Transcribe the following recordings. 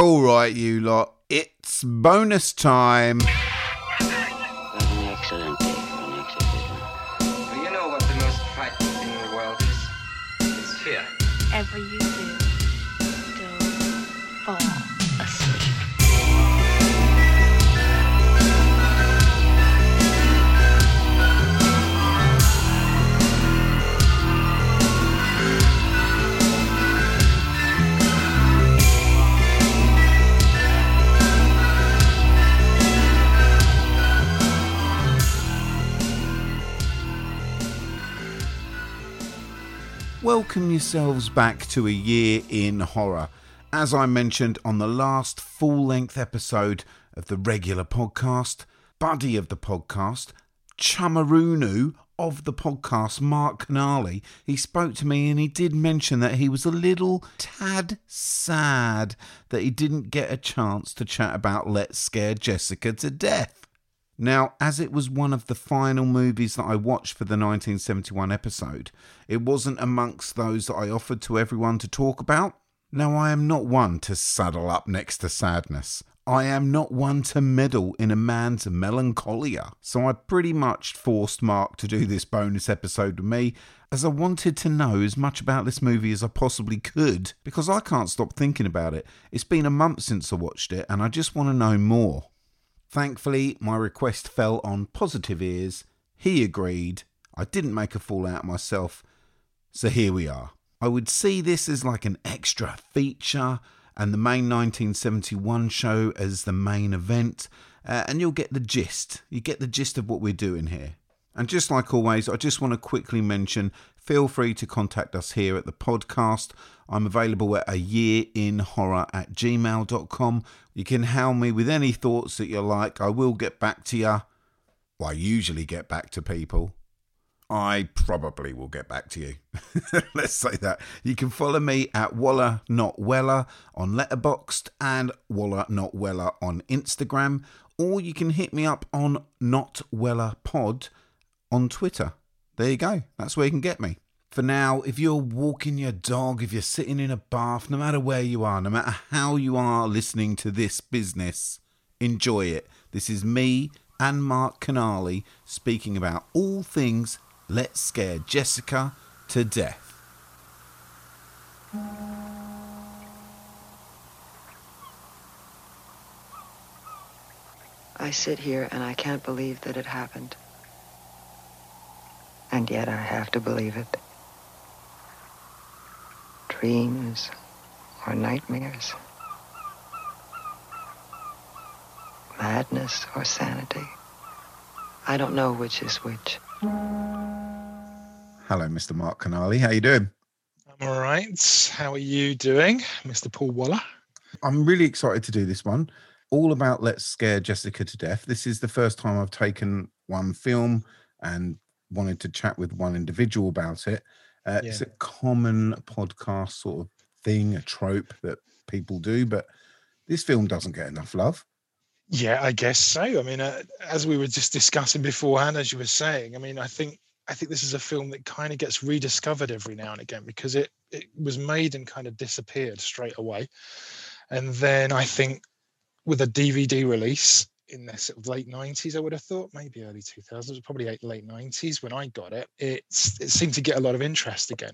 All right, you lot. It's bonus time. What an excellent day for an exhibition. Do you know what the Welcome yourselves back to a year in horror. As I mentioned on the last full length episode of the regular podcast, buddy of the podcast, Chumarunu of the podcast, Marc Canale, he spoke to me and he did mention that he was a little tad sad that he didn't get a chance to chat about Let's Scare Jessica to Death. Now, as it was one of the final movies that I watched for the 1971 episode, it wasn't amongst those that I offered to everyone to talk about. Now, I am not one to saddle up next to sadness. I am not one to meddle in a man's melancholia. So I pretty much forced Marc to do this bonus episode with me, as I wanted to know as much about this movie as I possibly could, because I can't stop thinking about it. It's been a month since I watched it, and I just want to know more. Thankfully, my request fell on positive ears. He agreed. I didn't make a fool out myself. So here we are. I would see this as like an extra feature and the main 1971 show as the main event, uh, and you'll get the gist. You get the gist of what we're doing here. And just like always, I just want to quickly mention feel free to contact us here at the podcast. I'm available at a year in horror at gmail.com. You can hound me with any thoughts that you like. I will get back to you. Well, I usually get back to people. I probably will get back to you. Let's say that. You can follow me at Waller Not Weller on Letterboxd and Waller Not Weller on Instagram, or you can hit me up on Not Weller Pod on Twitter. There you go. That's where you can get me. For now, if you're walking your dog, if you're sitting in a bath, no matter where you are, no matter how you are listening to this business, enjoy it. This is me and Marc Canale speaking about all things Let's Scare Jessica to Death. I sit here and I can't believe that it happened. And yet I have to believe it. Dreams or nightmares. Madness or sanity. I don't know which is which. Hello, Mr. Marc Canale. How you doing? I'm all right. How are you doing, Mr. Paul Waller? I'm really excited to do this one. All about Let's Scare Jessica to Death. This is the first time I've taken one film and wanted to chat with one individual about it. Uh, It's a common podcast sort of thing, a trope that people do, but this film doesn't get enough love. Yeah, I guess so. I mean, uh, as we were just discussing beforehand, as you were saying, I mean, I think I think this is a film that kind of gets rediscovered every now and again because it it was made and kind of disappeared straight away, and then I think with a DVD release in the sort of late 90s, I would have thought maybe early 2000s, probably late late 90s when I got it. It's it seemed to get a lot of interest again.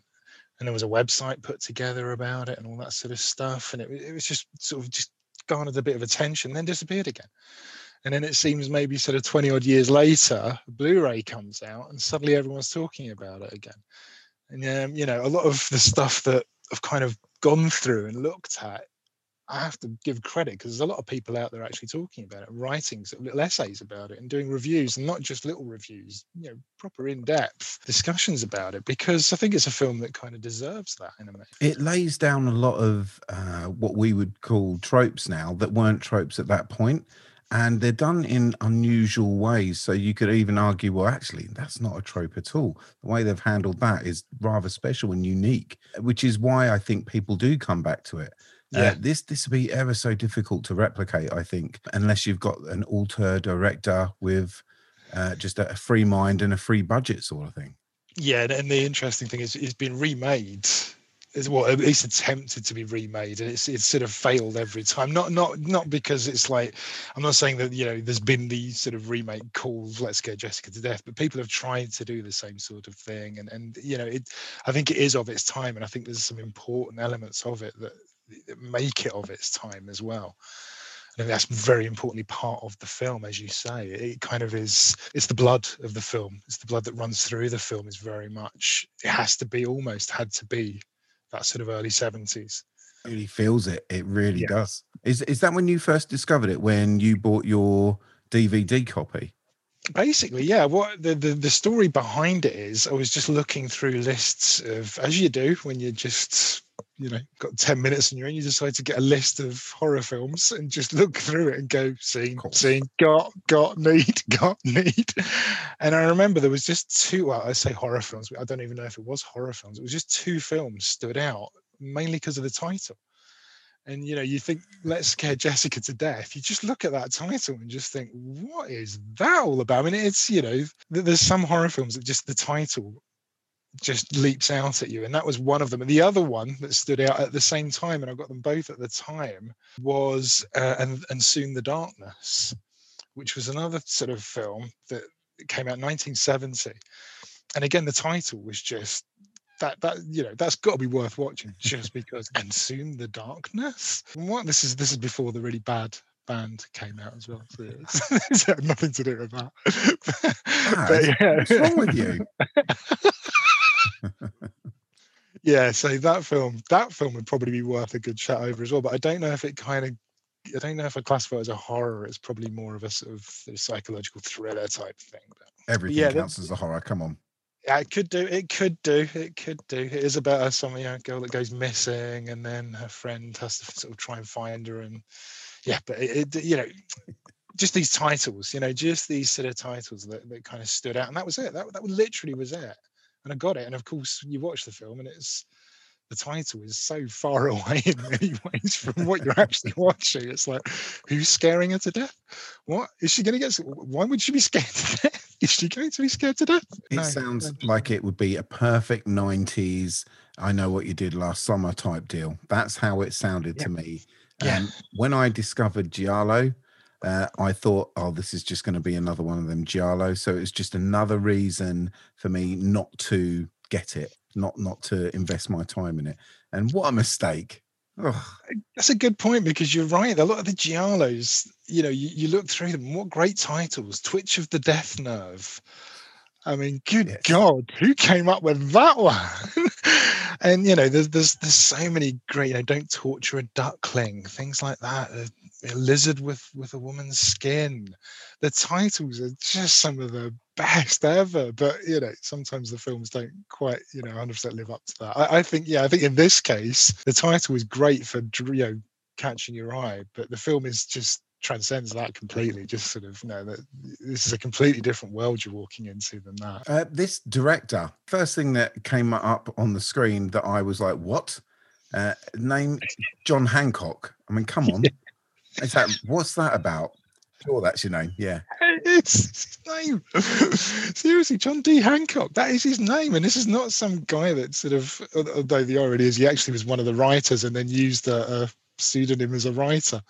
And there was a website put together about it and all that sort of stuff. And it, it was just sort of just garnered a bit of attention, then disappeared again. And then it seems maybe sort of 20 odd years later, Blu-ray comes out and suddenly everyone's talking about it again. And um, you know, a lot of the stuff that I've kind of gone through and looked at, I have to give credit because there's a lot of people out there actually talking about it, writing sort of little essays about it and doing reviews and not just little reviews, you know, proper in-depth discussions about it because I think it's a film that kind of deserves that in a. It lays down a lot of uh, what we would call tropes now that weren't tropes at that point, and they're done in unusual ways. So you could even argue, well, actually, that's not a trope at all. The way they've handled that is rather special and unique, which is why I think people do come back to it. Uh, Yeah. this this will be ever so difficult to replicate, I think, unless you've got an auteur director with uh, just a, free mind and a free budget sort of thing. Yeah, and- the interesting thing is it's been remade is well at least attempted to be remade and it's it's sort of failed every time not not not because it's like i'm not saying that you know there's been these sort of remake calls let's get jessica to death but people have tried to do the same sort of thing and and you know it i think it is of its time and i think there's some important elements of it that make it of its time as well and that's very importantly part of the film as you say it kind of is it's the blood of the film it's the blood that runs through the film is very much it has to be almost had to be that sort of early 70s really feels it. It really Yeah. does. Is is that when you first discovered it? When you bought your DVD copy? basically yeah what the, the the story behind it is i was just looking through lists of as you do when you're just you know got 10 minutes and your own you decide to get a list of horror films and just look through it and go course. seen got got need got need. And i remember there was just two well i say horror films but i don't even know if it was horror films. It was just two films stood out mainly because of the title. And you know you think let's scare jessica to death. You just look at that title and just think what is that all about? I mean it's you know there's some horror films that just the title just leaps out at you and that was one of them. And the other one that stood out at the same time and i got them both at the time was uh, and and soon the darkness which was another sort of film that came out in 1970 and again the title was just that that you know that's got to be worth watching just because and soon the darkness? What this is this is before the really bad band came out as well so it's, it's had nothing to do with that. But yeah. What's wrong with you? yeah so that film that film would probably be worth a good chat over as well but i don't know if it kind of i don't know if i classify it as a horror it's probably more of a sort of, of psychological thriller type thing but Everything Yeah, counts as a horror. Come on. Yeah, it could do. It could do. It could do. It is about a some you know, girl that goes missing, and then her friend has to sort of try and find her. And yeah, but it, it you know, just these titles, you know, just these sort of titles that, that kind of stood out, and that was it. That that literally was it. And I got it. And of course, you watch the film, and it's the title is so far away in many ways from what you're actually watching. It's like, who's scaring her to death? What is she going to get? Why would she be scared to death? Is she going to be scared to death? It No, sounds like it would be a perfect 90s, I know what you did last summer type deal. That's how it sounded to me. Yeah. Um, when I discovered Giallo, uh, I thought, oh, this is just going to be another one of them Giallo. So it's just another reason for me not to get it, not not to invest my time in it. And what a mistake! That's a good point because you're right. A lot of the giallos, you know, you, you look through them. What great titles! Twitch of the Death Nerve. I mean, good Yes. God, who came up with that one? And you know, there's there's there's so many great. You know, don't torture a duckling, things like that. A, a lizard with with a woman's skin. The titles are just some of the best ever. But you know, sometimes the films don't quite, you know, 100% live up to that. I, I think, yeah, I think in this case, the title is great for you know catching your eye, but the film is just transcends that completely. Just sort of, you know, that this is a completely different world you're walking into than that. Uh, this director, first thing that came up on the screen that I was like, what? Uh, name John Hancock. I mean, come on. Is that what's that about? Sure, that's your name. Yeah. It's his name. Seriously, John D. Hancock. That is his name. And this is not some guy that sort of, al- although the irony is he actually was one of the writers and then used a, a pseudonym as a writer.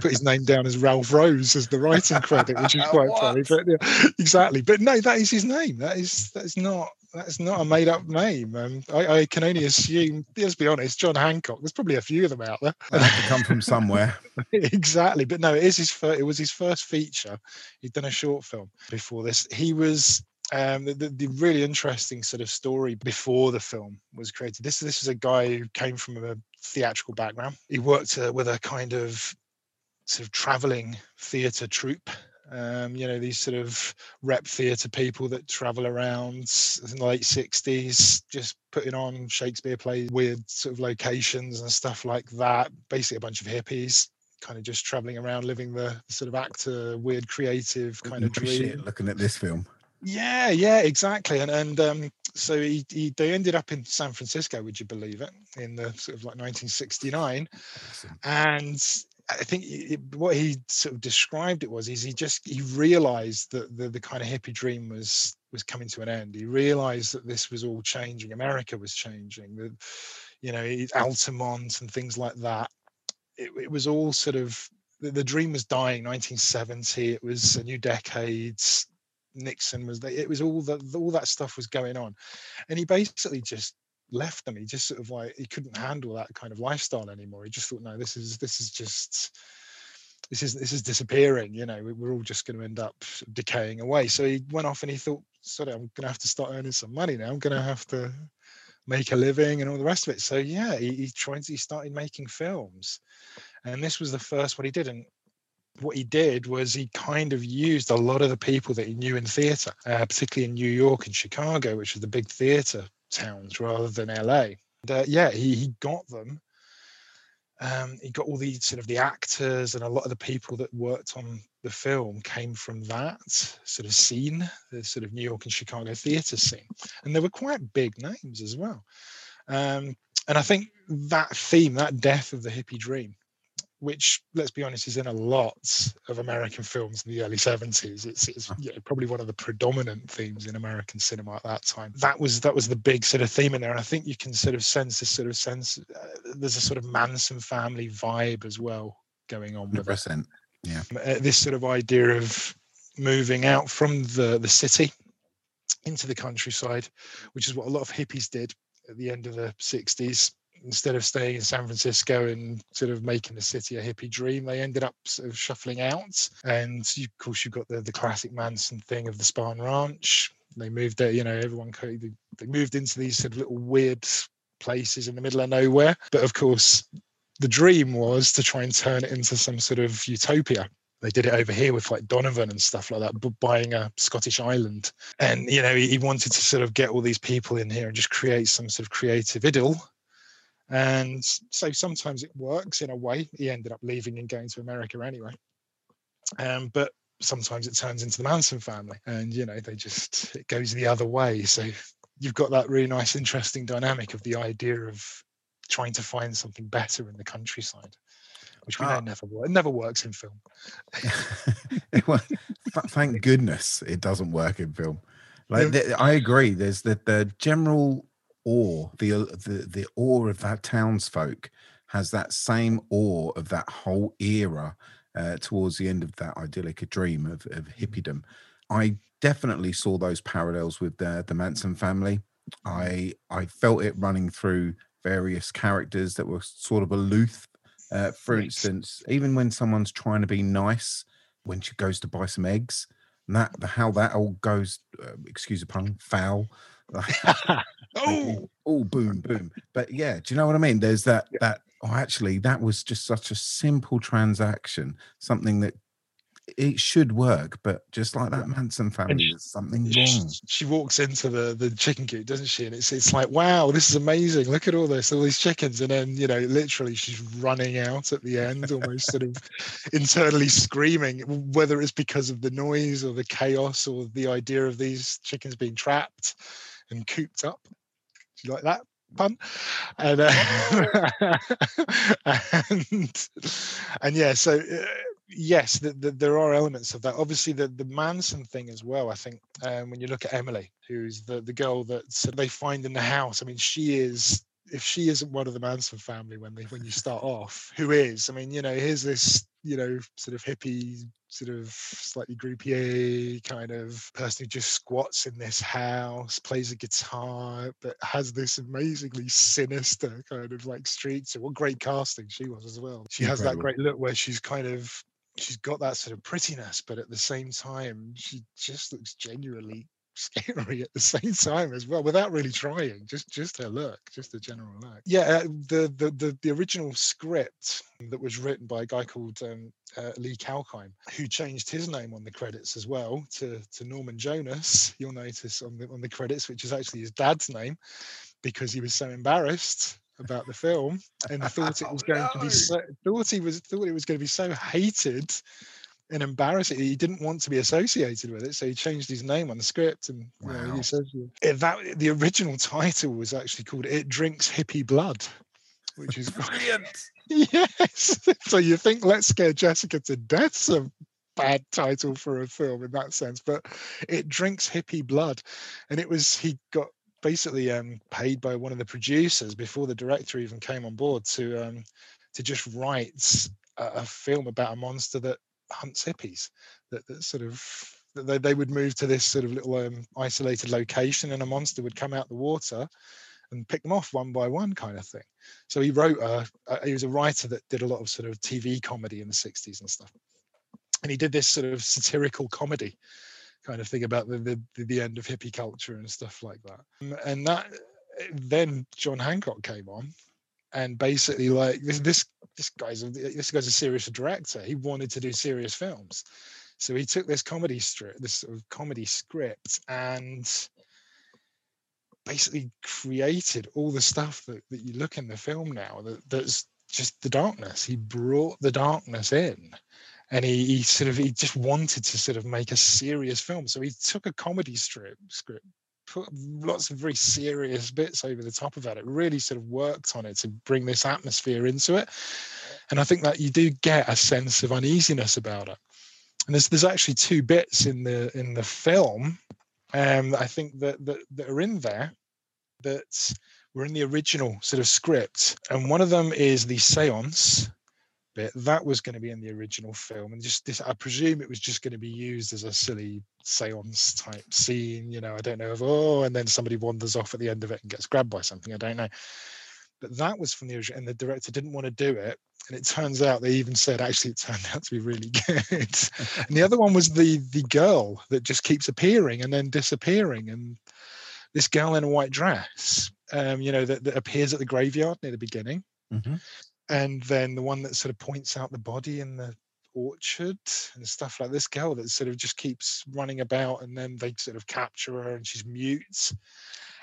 Put his name down as Ralph Rose as the writing credit, which is quite funny. But yeah, exactly. But no, that is his name. That is that is not that's not a made up name. Um, I, I can only assume, let's be honest, John Hancock. There's probably a few of them out there. They have to come from somewhere. exactly but no it is his first it was his first feature he'd done a short film before this he was um the, the, the really interesting sort of story before the film was created this this is a guy who came from a theatrical background he worked uh, with a kind of sort of traveling theatre troupe um, you know these sort of rep theatre people that travel around in the late 60s just putting on shakespeare plays weird sort of locations and stuff like that basically a bunch of hippies kind of just traveling around living the sort of actor weird creative kind of shit, dream looking at this film. Yeah yeah exactly and and um so he, he they ended up in san francisco would you believe it in the sort of like 1969 and I think it, what he sort of described it was is he just he realized that the, the kind of hippie dream was was coming to an end. He realized that this was all changing. America was changing. That you know, Altamont and things like that. It, it was all sort of the, the dream was dying. 1970. It was a new decade. Nixon was. It was all that all that stuff was going on, and he basically just left them. He just sort of like he couldn't handle that kind of lifestyle anymore. He just thought, no, this is this is just this is this is disappearing. You know, we- we're all just going to end up decaying away. So he went off and he thought, sorry, I'm going to have to start earning some money now. I'm going to have to make a living and all the rest of it. So yeah, he, he tried. He started making films, and this was the first what he did. And what he did was he kind of used a lot of the people that he knew in theatre, uh, particularly in New York and Chicago, which are the big theatre towns rather than LA. And, uh, yeah, he, he got them. Um, he got all the sort of the actors and a lot of the people that worked on the film came from that sort of scene, the sort of New York and Chicago theatre scene, and they were quite big names as well. Um, and I think that theme, that death of the hippie dream, which let's be honest is in a lot of american films in the early 70s it's, it's Ah. yeah, probably one of the predominant themes in american cinema at that time. That was that was the big sort of theme in there. And i think you can sort of sense this sort of sense uh, there's a sort of manson family vibe as well going on with it. 100%. uh, this sort of idea of moving out from the the city into the countryside which is what a lot of hippies did at the end of the 60s instead of staying in San Francisco and sort of making the city a hippie dream, they ended up sort of shuffling out. And you, of course, you've got the, the classic Manson thing of the Spahn Ranch. They moved there, you know, everyone they, moved into these sort of little weird places in the middle of nowhere. But of course, the dream was to try and turn it into some sort of utopia. They did it over here with like Donovan and stuff like that, bu- buying a Scottish island. And, you know, he wanted to sort of get all these people in here and just create some sort of creative idyll and so sometimes it works in a way. He ended up leaving and going to America anyway. Um, but sometimes it turns into the Manson family, and you know they just it goes the other way. So you've got that really nice, interesting dynamic of the idea of trying to find something better in the countryside, which we know Ah. never works. It never works in film. well, thank goodness it doesn't work in film. Like Yeah. the, I agree. There's the the general awe, the uh, the the awe of that townsfolk has that same awe of that whole era uh, towards the end of that idyllic dream of, of hippiedom. I definitely saw those parallels with the the Manson family. I I felt it running through various characters that were sort of aloof. Uh, for instance, even when someone's trying to be nice, when she goes to buy some eggs, and that the, how that all goes, uh, excuse the pun, foul. oh, oh, boom, boom. But yeah, do you know what I mean? There's that that. Oh, actually, that was just such a simple transaction, something that it should work, but just like that Manson family, sh- there's something she, wrong. she walks into the the chicken coop, doesn't she? And it's it's like, wow, this is amazing. Look at all this, all these chickens, and then you know, literally, she's running out at the end, almost sort of internally screaming, whether it's because of the noise or the chaos or the idea of these chickens being trapped and cooped up. Do you like that? pun and uh, and and yeah so uh, yes the, the, there are elements of that obviously the the manson thing as well i think um, when you look at emily who's the the girl that they find in the house i mean she is if she isn't one of the manson family when they when you start off who is i mean you know here's this you know sort of hippie sort of slightly groupie kind of person who just squats in this house plays a guitar but has this amazingly sinister kind of like street. to what great casting she was as well she has that great look where she's kind of she's got that sort of prettiness but at the same time she just looks genuinely scary at the same time as well without really trying just just her look just the general look. Yeah uh, the, the the the original script that was written by a guy called um, uh, lee kalcheim who changed his name on the credits as well to to norman jonas you'll notice on the on the credits which is actually his dad's name because he was so embarrassed about the film and thought it was Oh, going to be so thought he was thought it was going to be so hated and embarrassing. He didn't want to be associated with it, so he changed his name on the script. And you know, he says that the original title was actually called "It Drinks Hippie Blood," which is Brilliant. yes. so you think "Let's Scare Jessica to Death's a bad title for a film in that sense, but it drinks hippie blood, and it was he got basically um, paid by one of the producers before the director even came on board to um, to just write a, a film about a monster that hunts hippies. That, that sort of that they, they would move to this sort of little um, isolated location, and a monster would come out the water and pick them off one by one, kind of thing. So he wrote a, a he was a writer that did a lot of sort of TV comedy in the 60s and stuff. And he did this sort of satirical comedy kind of thing about the, the the end of hippie culture and stuff like that. Um, And that then John Hancock came on, and basically like this this this guy's a, this guy's a serious director. He wanted to do serious films, so he took this comedy strip, this sort of comedy script, and basically created all the stuff that, that you look in the film now that, that's just the darkness. He brought the darkness in and he, he sort of he just wanted to sort of make a serious film. So he took a comedy strip script, put lots of very serious bits over the top of that. It really sort of worked on it to bring this atmosphere into it. And I think that you do get a sense of uneasiness about it. And there's there's actually two bits in the in the film um, I think that, that that are in there that were in the original sort of script. And one of them is the seance bit that was going to be in the original film and just this i presume it was just going to be used as a silly seance type scene you know i don't know if oh and then somebody wanders off at the end of it and gets grabbed by something i don't know. But that was from the original and the director didn't want to do it and it turns out they even said actually it turned out to be really good. And the other one was the the girl that just keeps appearing and then disappearing and this girl in a white dress um you know that, that appears at the graveyard near the beginning. Mhm. And then the one that sort of points out the body in the orchard and stuff like this girl that sort of just keeps running about and then they sort of capture her and she's mute.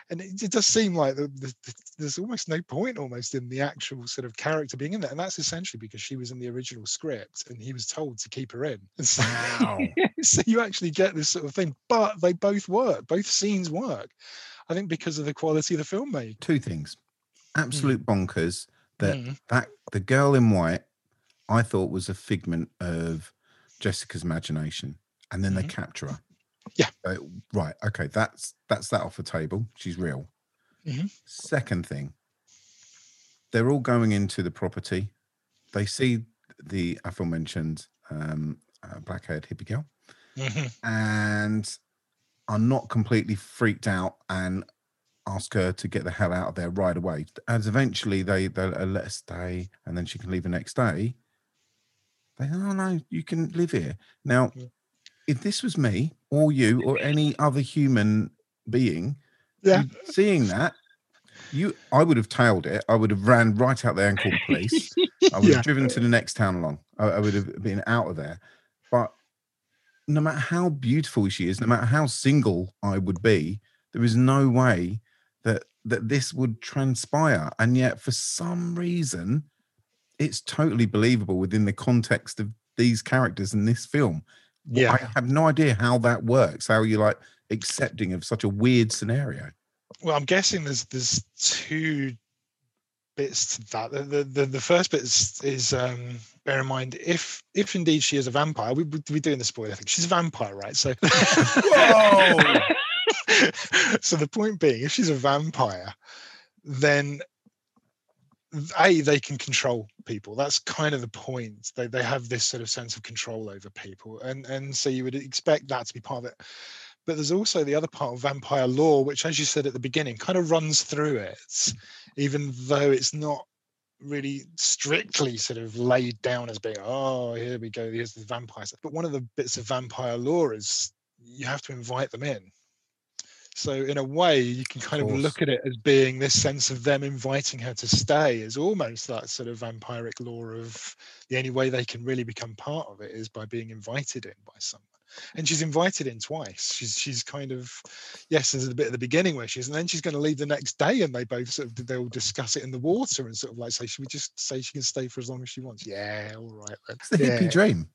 And it, it does seem like the, the, the- there's almost no point almost in the actual sort of character being in there and that's essentially because she was in the original script and he was told to keep her in. And so, Wow. so you actually get this sort of thing but they both work both scenes work i think because of the quality of the filmmaking. Two things. Absolute hmm. bonkers that Mm. that the girl in white I thought was a figment of Jessica's imagination. And then they capture her. Mm-hmm. Yeah. So, right. Okay. That's that's that off the table. She's real. Mhm. Second thing, they're all going into the property. They see the aforementioned um, uh, black haired hippie girl Mhm. and are not completely freaked out and ask her to get the hell out of there right away. As eventually they they let her stay and then she can leave the next day. They oh no, you can live here. Now, if this was me or you or any other human being yeah seeing that, you I would have tailed it. I would have ran right out there and called the police. I would Yeah. have driven to the next town along. I, I would have been out of there. But no matter how beautiful she is, no matter how single I would be, there is no way that this would transpire. And yet, for some reason, it's totally believable within the context of these characters in this film. Yeah. I have no idea how that works. How are you like accepting of such a weird scenario. Well, I'm guessing there's there's two bits to that. The the, the, first bit is, is um, bear in mind if if indeed she is a vampire, we we we doing the spoiler thing. She's a vampire, right? So Whoa! so the point being, if she's a vampire, then a they can control people. That's kind of the point. They they have this sort of sense of control over people, and and so you would expect that to be part of it. But there's also the other part of vampire law, which, as you said at the beginning, kind of runs through it, even though it's not really strictly sort of laid down as being, oh, here we go, here's the vampires. But one of the bits of vampire law is you have to invite them in. So in a way, you can kind of course. look at it as being this sense of them inviting her to stay is almost that sort of vampiric law of the only way they can really become part of it is by being invited in by someone. And she's invited in twice. She's she's kind of yes, there's a bit at the beginning where she's, and then she's going to leave the next day, and they both sort of they'll discuss it in the water and sort of like say, should we just say she can stay for as long as she wants? Yeah, all right. Then. It's the hippie Yeah. dream.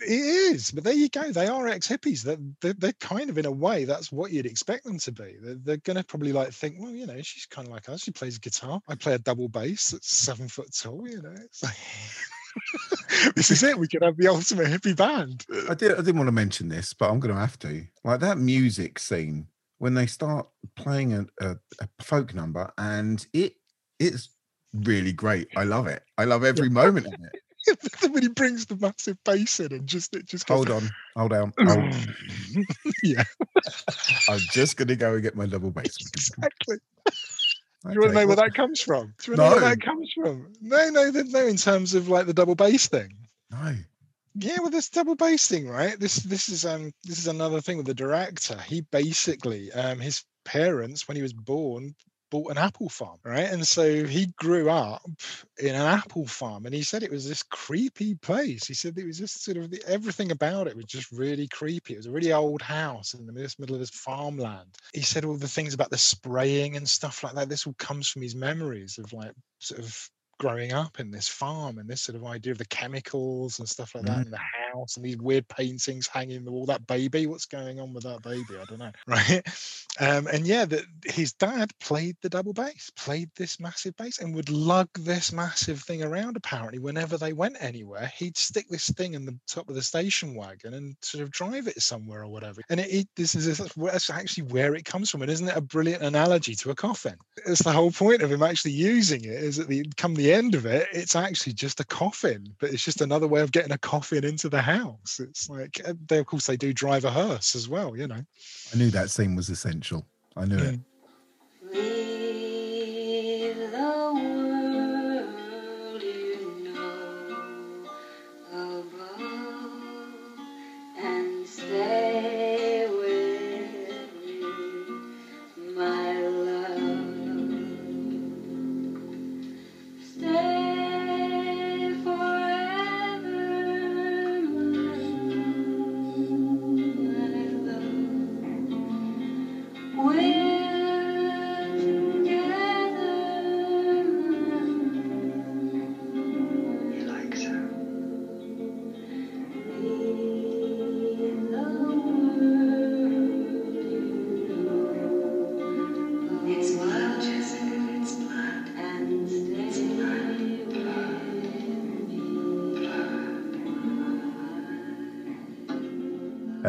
It is, but there you go. They are ex hippies. They're, they're, they're kind of in a way that's what you'd expect them to be. They're, they're going to probably like think, well, you know, she's kind of like us. She plays guitar. I play a double bass that's seven foot tall. You know, it's like, this is it. We could have the ultimate hippie band. I did. I didn't want to mention this, but I'm going to have to. Like that music scene when they start playing a, a, a folk number, and it it's really great. I love it. I love every moment of it. when he brings the massive bass in and just it just Hold on, hold on. hold- yeah, I'm just gonna go and get my double bass. exactly. Do you want to know where that comes from? Do you want to know where No. that comes from? No, no, no, no. In terms of like the double bass thing. No. Yeah, well, this double bass thing, right? This this is um this is another thing with the director. He basically um his parents when he was born bought an apple farm, right? And so he grew up in an apple farm, and he said it was this creepy place. He said it was just sort of the, everything about it was just really creepy. It was a really old house in the middle of this farmland. He said all the things about the spraying and stuff like that. This all comes from his memories of like sort of growing up in this farm and this sort of idea of the chemicals and stuff like that mm. in the house and these weird paintings hanging in the wall. That baby, what's going on with that baby? I don't know. Right. Um, and yeah, that his dad played the double bass, played this massive bass, and would lug this massive thing around. Apparently, whenever they went anywhere, he'd stick this thing in the top of the station wagon and sort of drive it somewhere or whatever. And it, it this is that's actually where it comes from. And isn't it a brilliant analogy to a coffin? It's the whole point of him actually using it. Is at the come the end of it, it's actually just a coffin, but it's just another way of getting a coffin into the house. It's like uh, they, of course, they do drive a hearse as well. You know. I knew that scene was essential. I knew it.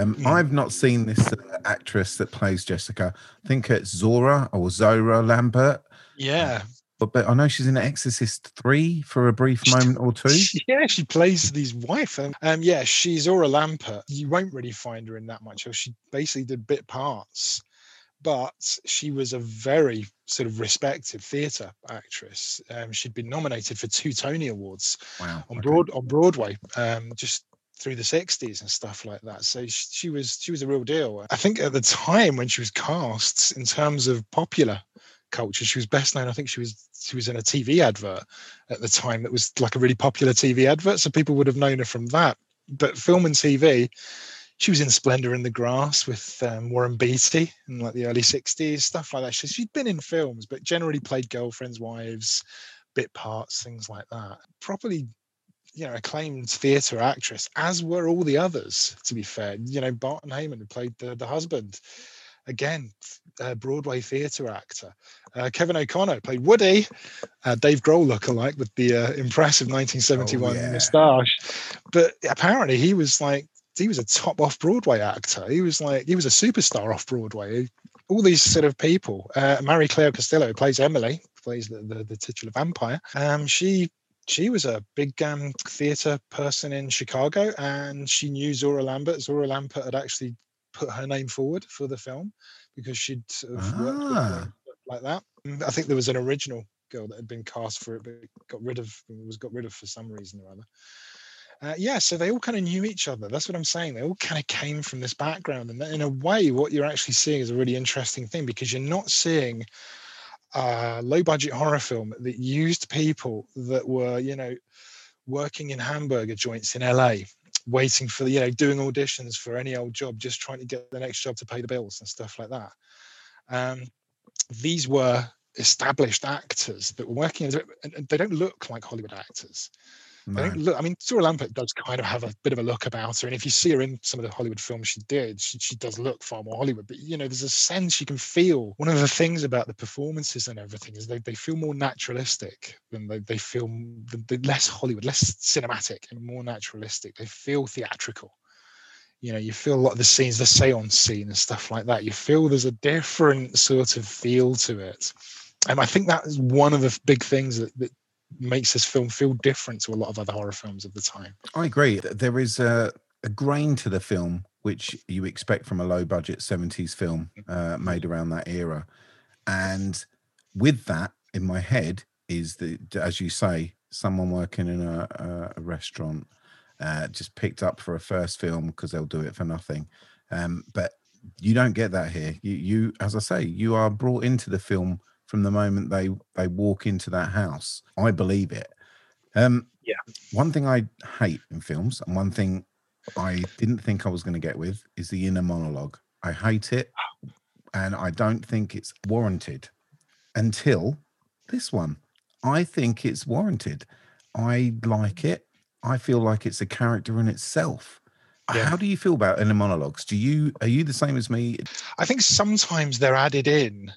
Um, Hmm. I've not seen this uh, actress that plays Jessica. I think it's Zora or Zora Lampert, Yeah. but, but I know she's in Exorcist 3 for a brief moment or two. She- yeah, she plays his wife. Um, um, yeah, she's Zora Lampert. You won't really find her in that much. She basically did bit parts, but she was a very sort of respected theatre actress. Um, she'd been nominated for two Tony Awards Wow. on okay. broad on Broadway, um, just through the 60s and stuff like that. So sh- she was she was a real deal. I think at the time when she was cast, in terms of popular culture, she was best known. I think she was she was in a TV advert at the time that was like a really popular TV advert, so people would have known her from that. But film and TV, she was in Splendor in the Grass with um, Warren Beatty in like the early 60s, stuff like that. So she'd been in films, but generally played girlfriends, wives, bit parts, things like that. Properly, you know, acclaimed theatre actress, as were all the others, to be fair. You know, Barton Heyman, who played the, the husband, again, a Broadway theatre actor. Uh, Kevin O'Connor played Woody, uh, Dave Grohl lookalike with the uh, impressive 1971 yeah. moustache. But apparently he was like, he was a top off Broadway actor. He was like, he was a superstar off Broadway. All these sort of people. Uh, Mariclare Costello who plays Emily, plays the, the, the titular vampire. Um, she she was a big um, theatre person in Chicago, and she knew Zora Lampert. Zora Lampert had actually put her name forward for the film because she'd sort of worked with her Ah. like that. I think there was an original girl that had been cast for it, but got rid of was got rid of for some reason or other. Uh, yeah, so they all kind of knew each other. That's what I'm saying. They all kind of came from this background, and in a way, what you're actually seeing is a really interesting thing because you're not seeing a low budget horror film that used people that were, you know, working in hamburger joints in LA, waiting for the, you know, doing auditions for any old job, just trying to get the next job to pay the bills and stuff like that. Um, these were established actors that were working, and they don't look like Hollywood actors. No. don't look. I mean, Zora Lampert does kind of have a bit of a look about her, and if you see her in some of the Hollywood films she did, she, she does look far more Hollywood. But you know, there's a sense you can feel. One of the things about the performances and everything is they, they feel more naturalistic than they, they feel m- th- th- less Hollywood, less cinematic, and more naturalistic. They feel theatrical. you know you feel a lot of the scenes the seance scene and stuff like that you feel there's a different sort of feel to it and i think that is one of the big things that, that makes this film feel different to a lot of other horror films of the time I agree. Th- There is a, a grain to the film which you expect from a low budget 70s film uh, made around that era. And with that in my head is the, as you say, someone working in a, a, a restaurant uh, just picked up for a first film because they'll do it for nothing. Um, but you don't get that here. You, you, as I say, you are brought into the film from the moment they they walk into that house. I believe it. Um, Yeah. One thing I hate in films, and one thing I didn't think I was going to get with, is the inner monologue. I hate it, and I don't think it's warranted until this one. I think it's warranted. I like it. I feel like it's a character in itself. Yeah. How do you feel about inner monologues? Do you are you the same as me? I think sometimes they're added in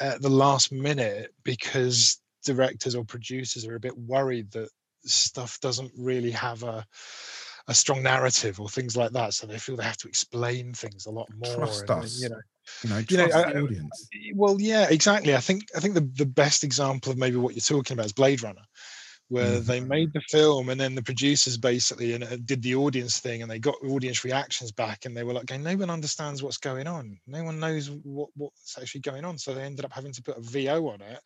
at the last minute because directors or producers are a bit worried that stuff doesn't really have a a strong narrative or things like that. So they feel they have to explain things a lot more. Trust and us. You know, You know, You know, I- the audience. well, yeah, exactly. I think I think the, the best example of maybe what you're talking about is Blade Runner, where they Mhm. made the film and then the producers basically and did the audience thing and they got audience reactions back and they were like, "Okay, no one understands what's going on. No one knows what what's actually going on." So they ended up having to put a VO on it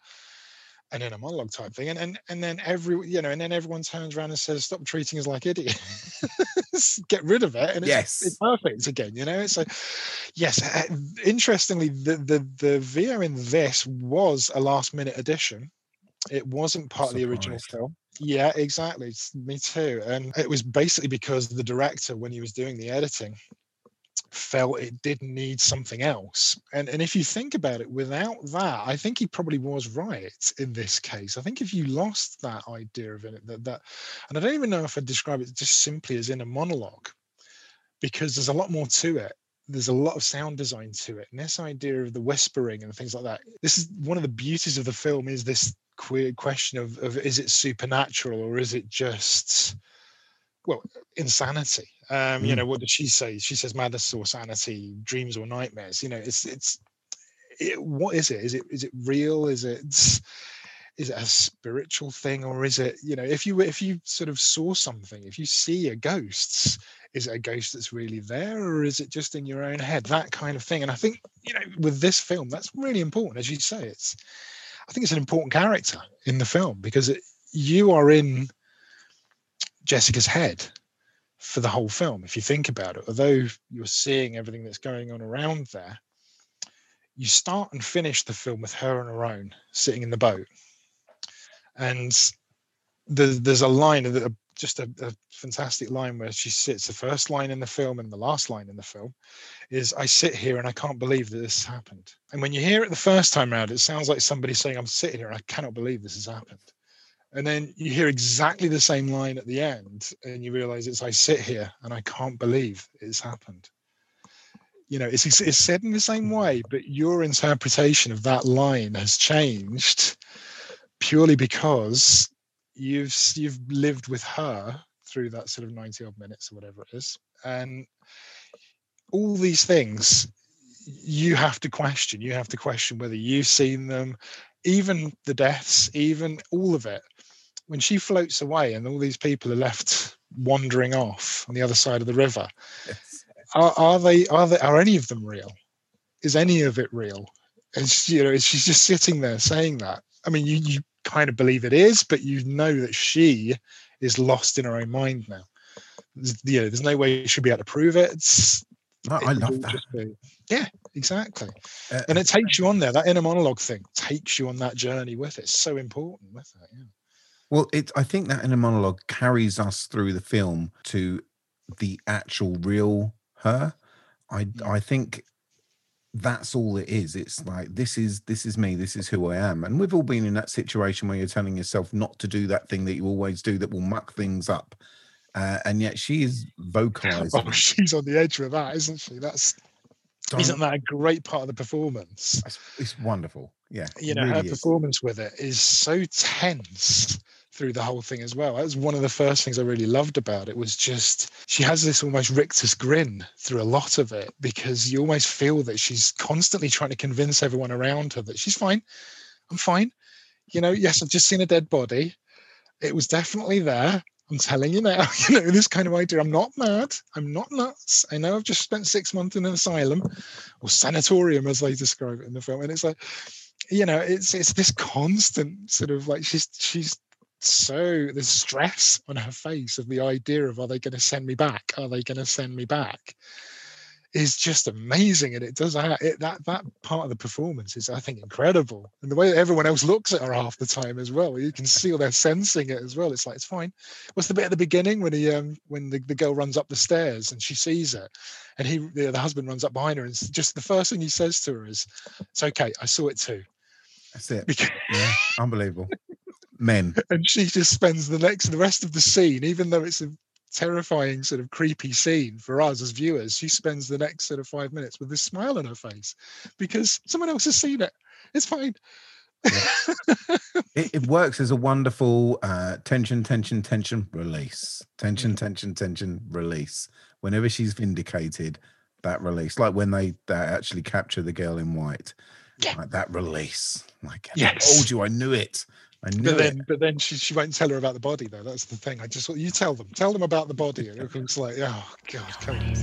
and then a monologue type thing and and and then every you know and then everyone turns around and says stop treating us like idiots get rid of it and it's, Yes. it's perfect again you know so yes uh, interestingly the the the VO in this was a last minute addition it wasn't part of the original film. Yeah exactly. Me too and it was basically because the director when he was doing the editing felt it did need something else and and if you think about it without that i think he probably was right in this case. I think if you lost that idea of it that, that and i don't even know if i'd describe it just simply as in a monologue because there's a lot more to it there's a lot of sound design to it and this idea of the whispering and things like that this is one of the beauties of the film is this queer question of, of is it supernatural or is it just well insanity? Um you Mm. know what does she say? She says madness or sanity dreams or nightmares. You know it's it's it, what is it? Is it is it real? Is it is it a spiritual thing or is it you know if you if you sort of saw something if you see a ghost is it a ghost that's really there or is it just in your own head? That kind of thing and i think you know with this film that's really important. As you say it's i think it's an important character in the film because it, you are in jessica's head for the whole film if you think about it. Although you're seeing everything that's going on around there you start and finish the film with her on her own sitting in the boat. And there's, there's a line the, just a, a fantastic line where she sits the first line in the film and the last line in the film is i sit here and i can't believe that this happened. And when you hear it the first time around it sounds like somebody saying i'm sitting here and i cannot believe this has happened. And then you hear exactly the same line at the end and you realize it's i sit here and i can't believe it's happened. You know it's, it's said in the same way but your interpretation of that line has changed purely because you've you've lived with her through that sort of 90 odd minutes or whatever it is and all these things you have to question you have to question whether you've seen them even the deaths even all of it. When she floats away and all these people are left wandering off on the other side of the river Yes. are, are they are they are any of them real? Is any of it real? And she, you know she's just sitting there saying that. I mean you you kind of believe it is but you know that she is lost in her own mind now there's, you know, there's no way she should be able to prove it it's, I, it I love that. be- yeah exactly Uh, and it takes you on there that inner monologue thing takes you on that journey with it it's so important with it yeah. Well, it. I think that inner monologue carries us through the film to the actual real her. I I think that's all it is. It's like this is this is me. This is who I am. And we've all been in that situation where you're telling yourself not to do that thing that you always do that will muck things up. Uh, and yet she is vocalizing. oh she's on the edge of that isn't she that's isn't "Don't-" that a great part of the performance It's, wonderfable. Yeah. you know her is. performance with it is so tense through the whole thing as well. That was one of the first things I really loved about it was just she has this almost rictus grin through a lot of it because you almost feel that she's constantly trying to convince everyone around her that she's fine. I'm fine. You know, yes, I've just seen a dead body. It was definitely there. I'm telling you now, you know, this kind of idea. I'm not mad. I'm not nuts. I know I've just spent six months in an asylum or sanatorium, as they describe it in the film. And it's like, you know, it's it's this constant sort of like she's she's so there's stress on her face of the idea of are they going to send me back? Are they going to send me back? Is just amazing, and it does that. It, that that part of the performance is, I think, incredible, and the way that everyone else looks at her half the time as well. You can see all they're sensing it as well. It's like it's fine. What's the bit at the beginning when he um when the, the girl runs up the stairs and she sees it, and he the, the husband runs up behind her, and just the first thing he says to her is, "It's okay, I saw it too." That's it. Yeah, unbelievable. Men. and she just spends the next the rest of the scene even though it's a terrifying sort of creepy scene for us as viewers she spends the next sort of five minutes with this smile on her face because someone else has seen it it's fine It, it works as a wonderful uh, tension, tension, tension, release. Tension, tension, tension, release. Whenever she's vindicated, that release, like when they, they actually capture the girl in white, Yeah. like that release. Like, I told you, I knew it. I knew but it. then but then she, she won't tell her about the body though. That's the thing. I just you tell them. Tell them about the body. And it's like oh god come on.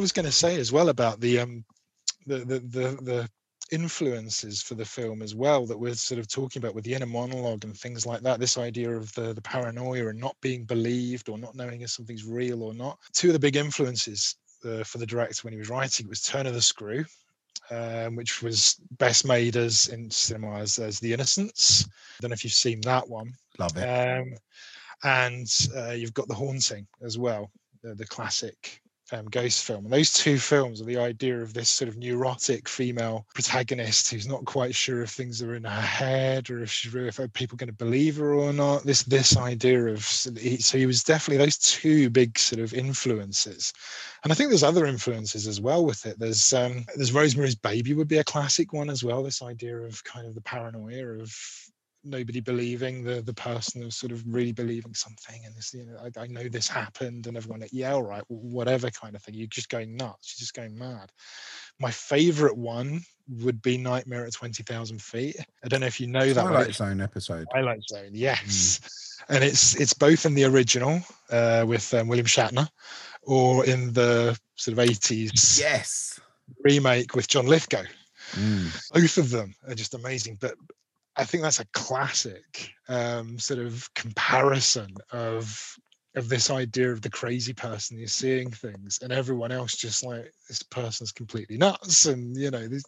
Was going to say as well about the um the the the, the influences for the film as well that we're sort of talking about with the inner monologue and things like that this idea of the the paranoia and not being believed or not knowing if something's real or not. Two of the big influences uh, for the director when he was writing was turn of the screw um, which was best made as in cinema as, as the innocents i don't know if you've seen that one. Love it. um, and uh, you've got the haunting as well the, the classic um, ghost film. And those two films are the idea of this sort of neurotic female protagonist who's not quite sure if things are in her head or if she's really, if people are going to believe her or not. This this idea of so he was definitely those two big sort of influences. And i think there's other influences as well with it. There's um there's rosemary's baby would be a classic one as well this idea of kind of the paranoia of nobody believing the the person who's sort of really believing something and this you know I, I know this happened and everyone like yeah all right whatever kind of thing you're just going nuts you're just going mad my favorite one would be nightmare at 20000 feet i don't know if you know that one. Twilight Zone episode. Twilight Zone, yes. And it's it's both in the original uh, with um, William Shatner, or in the sort of eighties Yes. remake with John Lithgow. Mm. Both of them are just amazing. But I think that's a classic um, sort of comparison of of this idea of the crazy person who's seeing things, and everyone else just like this person's completely nuts, and you know this.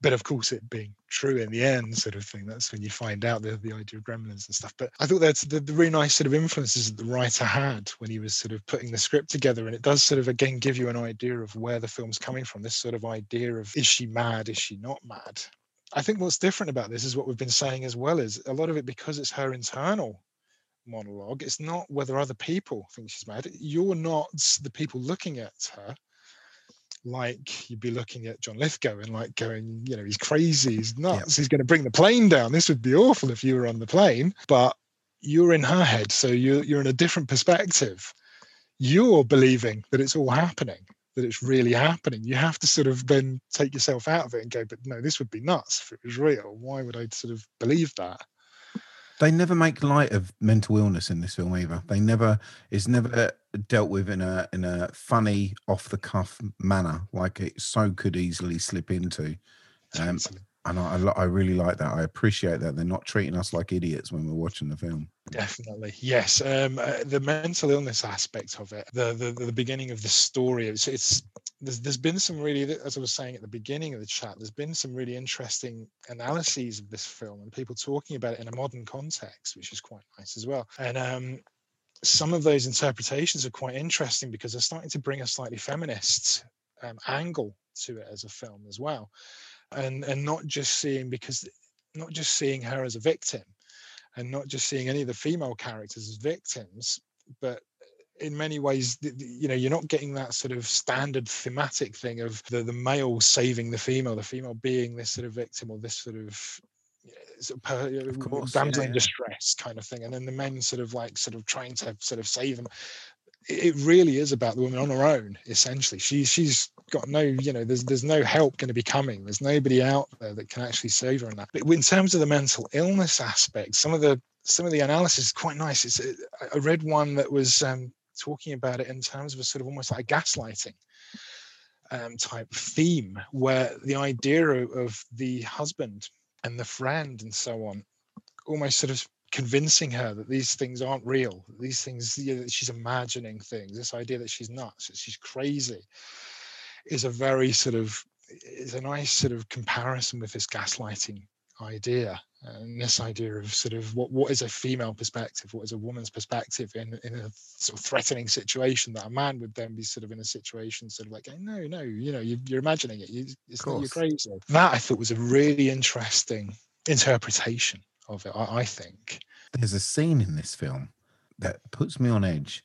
But of course, it being true in the end, sort of thing. That's when you find out the, the idea of gremlins and stuff. But I thought that's the, the really nice sort of influences that the writer had when he was sort of putting the script together. And it does sort of again give you an idea of where the film's coming from. This sort of idea of is she mad? Is she not mad? I think what's different about this is what we've been saying as well is a lot of it because it's her internal monologue. It's not whether other people think she's mad. You're not the people looking at her like you'd be looking at John Lithgow and like going, you know, he's crazy, he's nuts, he's going to bring the plane down. This would be awful if you were on the plane, but you're in her head, so you're you're in a different perspective. You're believing that it's all happening, that it's really happening. You have to sort of then take yourself out of it and go, but no, this would be nuts if it was real. Why would I sort of believe that? They never make light of mental illness in this film either. They never it's never dealt with in a in a funny off the cuff manner like it so could easily slip into. Um, and I, I I really like that. I appreciate that they're not treating us like idiots when we're watching the film. Definitely, yes. Um, uh, the mental illness aspect of it, the, the the beginning of the story, it's, it's there's there's been some really as I was saying at the beginning of the chat, there's been some really interesting analyses of this film and people talking about it in a modern context, which is quite nice as well. And um, some of those interpretations are quite interesting because they're starting to bring a slightly feminist um, angle to it as a film as well, and and not just seeing because not just seeing her as a victim, and not just seeing any of the female characters as victims, but in many ways you know you're not getting that sort of standard thematic thing of the, the male saving the female the female being this sort of victim or this sort of sort of per- uh, course, damsel yeah, in yeah. distress kind of thing and then the men sort of like sort of trying to sort of save them it really is about the woman on her own essentially. She's she's got no you know there's there's no help going to be coming. There's nobody out there that can actually save her in that. But in terms of the mental illness aspect some of the some of the analysis is quite nice. It's I- read one that was um talking about it in terms of a sort of almost like a gaslighting um, type theme, where the idea of the husband and the friend and so on, almost sort of convincing her that these things aren't real, these things you know, she's imagining things, this idea that she's nuts, that she's crazy, is a very sort of is a nice sort of comparison with this gaslighting idea and this idea of sort of what what is a female perspective what is a woman's perspective in in a sort of threatening situation that a man would then be sort of in a situation sort of like no no you know you, you're imagining it you, it's not you're crazy. That i thought was a really interesting interpretation of it i, I think. There's a scene in this film that puts me on edge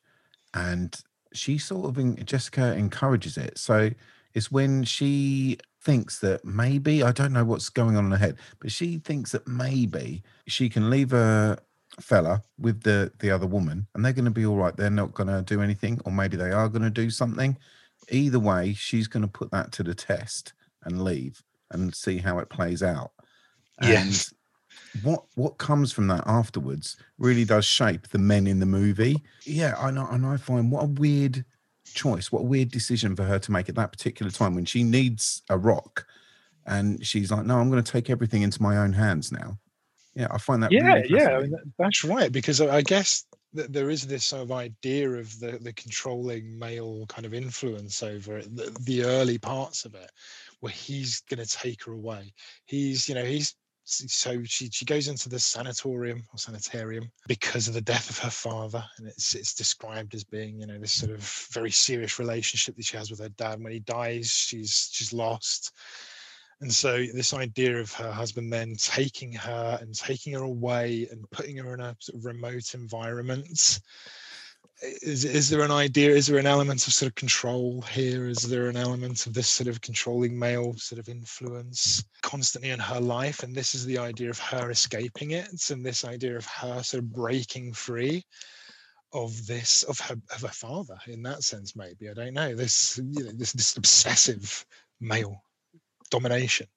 and she sort of jessica encourages it. So it's when she thinks that maybe i don't know what's going on in her head but she thinks that maybe she can leave her fella with the the other woman and they're going to be all right. They're not going to do anything or maybe they are going to do something. Either way she's going to put that to the test and leave and see how it plays out. Yes. And what what comes from that afterwards really does shape the men in the movie. Yeah i know and i find what a weird choice what a weird decision for her to make at that particular time when she needs a rock and she's like no i'm going to take everything into my own hands now. Yeah i find that yeah really yeah I mean, that's right because i I guess that there is this sort of idea of the the controlling male kind of influence over it the, the early parts of it where he's going to take her away. He's you know he's so she she goes into the sanatorium or sanitarium because of the death of her father and it's it's described as being you know this sort of very serious relationship that she has with her dad. When he dies she's she's lost. And so this idea of her husband then taking her and taking her away and putting her in a sort of remote environment is, is there an idea is there an element of sort of control here? Is there an element of this sort of controlling male sort of influence constantly in her life? And this is the idea of her escaping it and this idea of her sort of breaking free of this of her of her father in that sense maybe. I don't know. This you know this this obsessive male domination.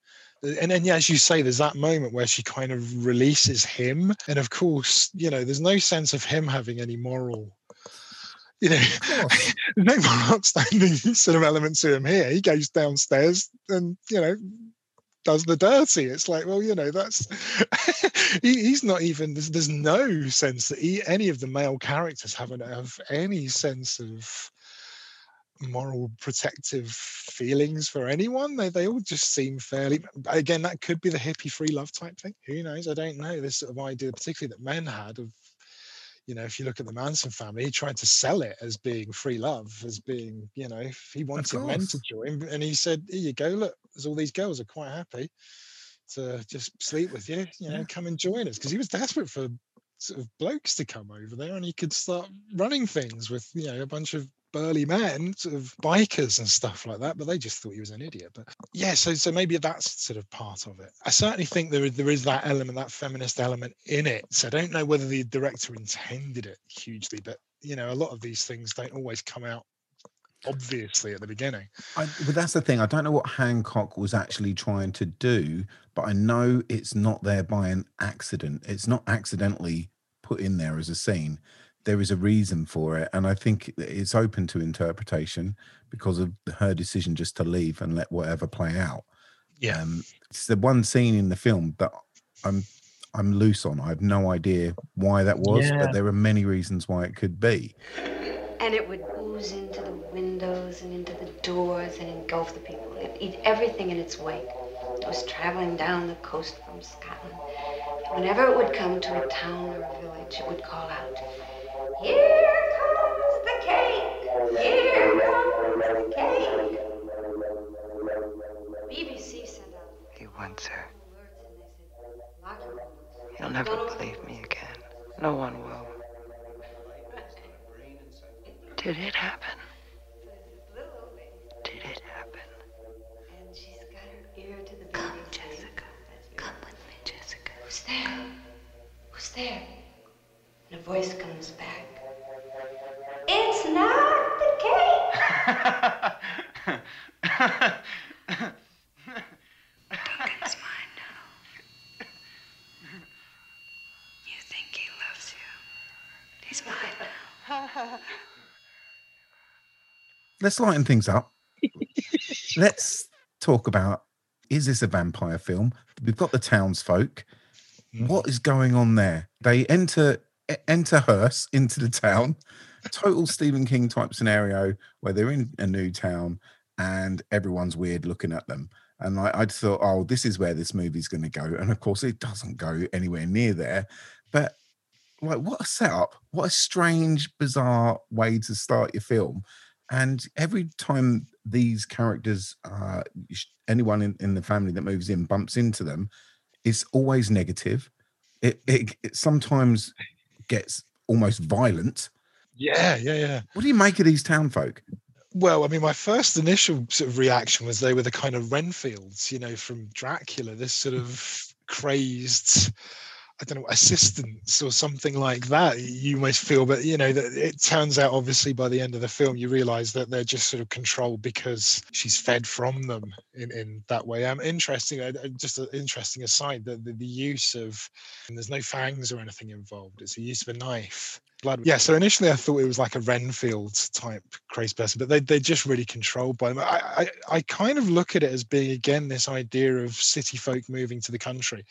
And then yeah as you say there's that moment where she kind of releases him. And of course you know there's no sense of him having any moral you know no moral outstanding sort of element to him here. He goes downstairs and you know does the dirty. It's like well you know that's he, he's not even there's, there's no sense that he, any of the male characters haven't have any sense of moral protective feelings for anyone. They, they all just seem fairly again that could be the hippie free love type thing. Who knows? I don't know. This sort of idea particularly that men had of you know if you look at the manson family he tried to sell it as being free love as being you know if he wanted men to join and he said here you go look there's all these girls are quite happy to just sleep with you you know Yeah. come and join us because he was desperate for sort of blokes to come over there and he could start running things with you know a bunch of burly men sort of bikers and stuff like that but they just thought he was an idiot but yeah so so maybe that's sort of part of it i certainly think there, is- there is that element that feminist element in it so i don't know whether the director intended it hugely but you know a lot of these things don't always come out obviously at the beginning I, but that's the thing. I don't know what Hancock was actually trying to do, but I know it's not there by an accident. It's not accidentally put in there as a scene. There is a reason for it, and I think it's open to interpretation because of her decision just to leave and let whatever play out. yeah Um, it's the one scene in the film that I'm I'm loose on. I have no idea why that was, Yeah. but there are many reasons why it could be. and it would ooze into the windows and into the doors and engulf the people. It'd eat everything in its wake. It was traveling down the coast from Scotland. Whenever it would come to a town or a village, it would call out, You'll never believe me again. No one will. Did it happen? Little old lady. Did it happen? And she's got her ear to the Come, Jessica. Come with me, Jessica. Who's there? Who's there? And a voice comes back. It's not the cake! Duncan's mine now. You think he loves you? He's mine now. Let's lighten things up. Let's talk about is this a vampire film? We've got the townsfolk. What is going on there? They enter enter hearse into the town. Total Stephen King type scenario where they're in a new town and everyone's weird looking at them. And I, I thought, oh, this is where this movie's going to go. And of course, it doesn't go anywhere near there. But like, what a setup! What a strange, bizarre way to start your film. And every time these characters, uh, anyone in, in the family that moves in bumps into them, it's always negative. It, it, it sometimes gets almost violent. Yeah, yeah, yeah. What do you make of these town folk? Well, I mean, my first initial sort of reaction was they were the kind of Renfields, you know, from Dracula, this sort of crazed, I don't know, assistance or something like that. You almost feel, but you know, that it turns out obviously by the end of the film, you realize that they're just sort of controlled because she's fed from them in, in that way. Um, interesting, uh, uh, just an interesting aside, the, the, the use of, and there's no fangs or anything involved, it's the use of a knife blood. Yeah, so initially I thought it was like a Renfield type crazy person, but they they're just really controlled by them. I, I I kind of look at it as being again this idea of city folk moving to the country.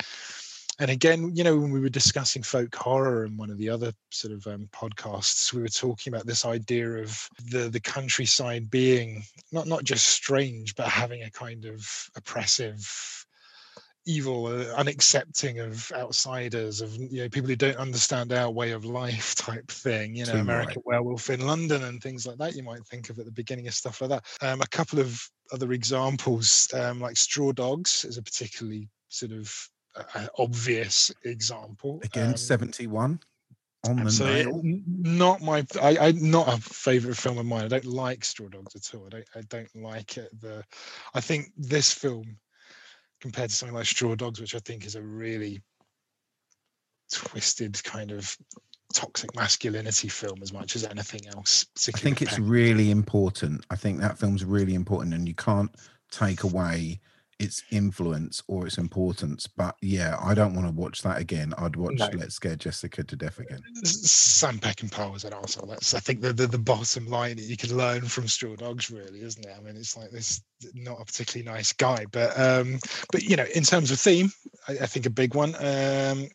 And again, you know, when we were discussing folk horror in one of the other sort of um, podcasts, we were talking about this idea of the the countryside being not not just strange, but having a kind of oppressive evil, uh, unaccepting of outsiders, of you know people who don't understand our way of life, type thing. You know, Too American right. Werewolf in London and things like that. You might think of at the beginning of stuff like that. Um, a couple of other examples, um, like Straw Dogs, is a particularly sort of uh, obvious example. Again, Um, 71 on the nail. not my I, I not a favorite film of mine. I don't like Straw Dogs at all. I don't I don't like it. The I think this film compared to something like Straw Dogs, which I think is a really twisted kind of toxic masculinity film as much as anything else. I think it's really important. I think that film's really important, and you can't take away its influence or its importance. But yeah, I don't want to watch that again. I'd watch No. Let's Scare Jessica to Death again. Sam Peckinpah was an arsehole. That's I think the, the the bottom line that you can learn from Straw Dogs, really, isn't it? I mean, it's like this not a particularly nice guy, but um, but you know, in terms of theme, I, I think a big one. Um,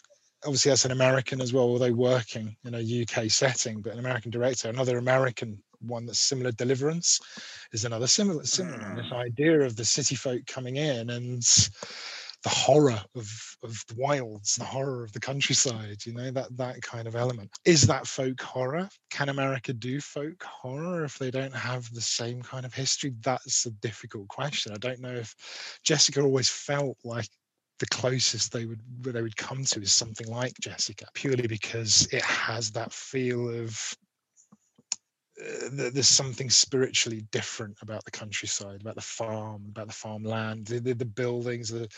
obviously, that's an American as well, although working in a UK setting, but an American director. Another American one that's similar, Deliverance, is another similar similar one. This hmm. idea of the city folk coming in and the horror of of the wilds, the horror of the countryside, you know, that that kind of element. Is that folk horror? Can America do folk horror if they don't have the same kind of history? That's a difficult question. I don't know if Jessica always felt like the closest they would they would come to is something like Jessica, purely because it has that feel of there's something spiritually different about the countryside, about the farm, about the farmland, the, the, the buildings, the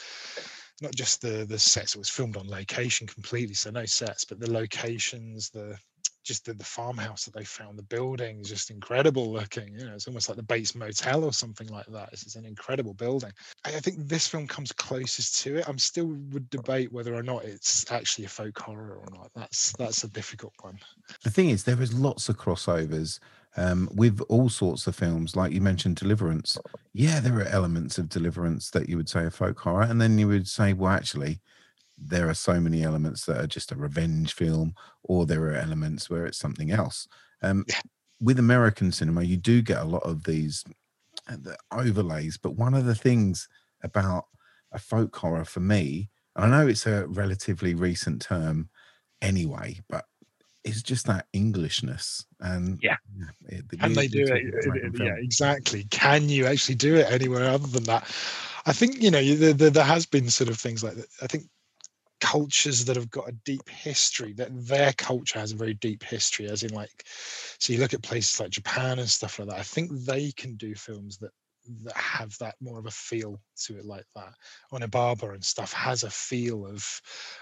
not just the the sets. It was filmed on location completely, so no sets, but the locations, the just the, the farmhouse that they found, the building is just incredible looking. You know, it's almost like the Bates Motel or something like that. It's, it's an incredible building. I, I think this film comes closest to it. I'm still would debate whether or not it's actually a folk horror or not. That's that's a difficult one. The thing is, there is lots of crossovers um, with all sorts of films. Like you mentioned, Deliverance. Yeah, there are elements of Deliverance that you would say are folk horror, and then you would say, well, actually, there are so many elements that are just a revenge film, or there are elements where it's something else. Um, Yeah. with American cinema, you do get a lot of these uh, the overlays. But one of the things about a folk horror for me, and I know it's a relatively recent term anyway, but it's just that Englishness and Yeah. it- the Can they do it? American Yeah, exactly. Can you actually do it anywhere other than that? I think you know there, there, there has been sort of things like that. I think cultures that have got a deep history that their culture has a very deep history as in like so you look at places like japan and stuff like that i think they can do films that that have that more of a feel to it like that. Onibaba and stuff has a feel of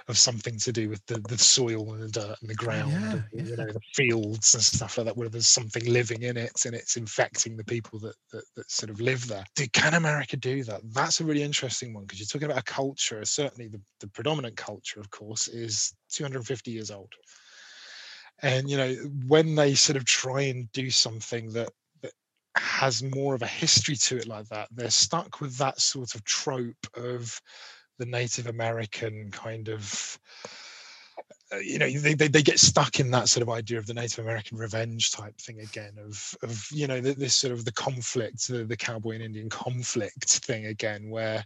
of something to do with the the soil and the dirt and the oh, ground yeah, and, you yeah. know the fields and stuff like that where there's something living in it and it's infecting the people that that, that sort of live there. Do, can america do that? That's a really interesting one because you're talking about a culture certainly the, the predominant culture of course is 250 years old. And you know when they sort of try and do something that has more of a history to it like that. They're stuck with that sort of trope of the native american kind of uh, you know they, they, they get stuck in that sort of idea of the native american revenge type thing again of of you know th- this sort of the conflict the, the cowboy and indian conflict thing again where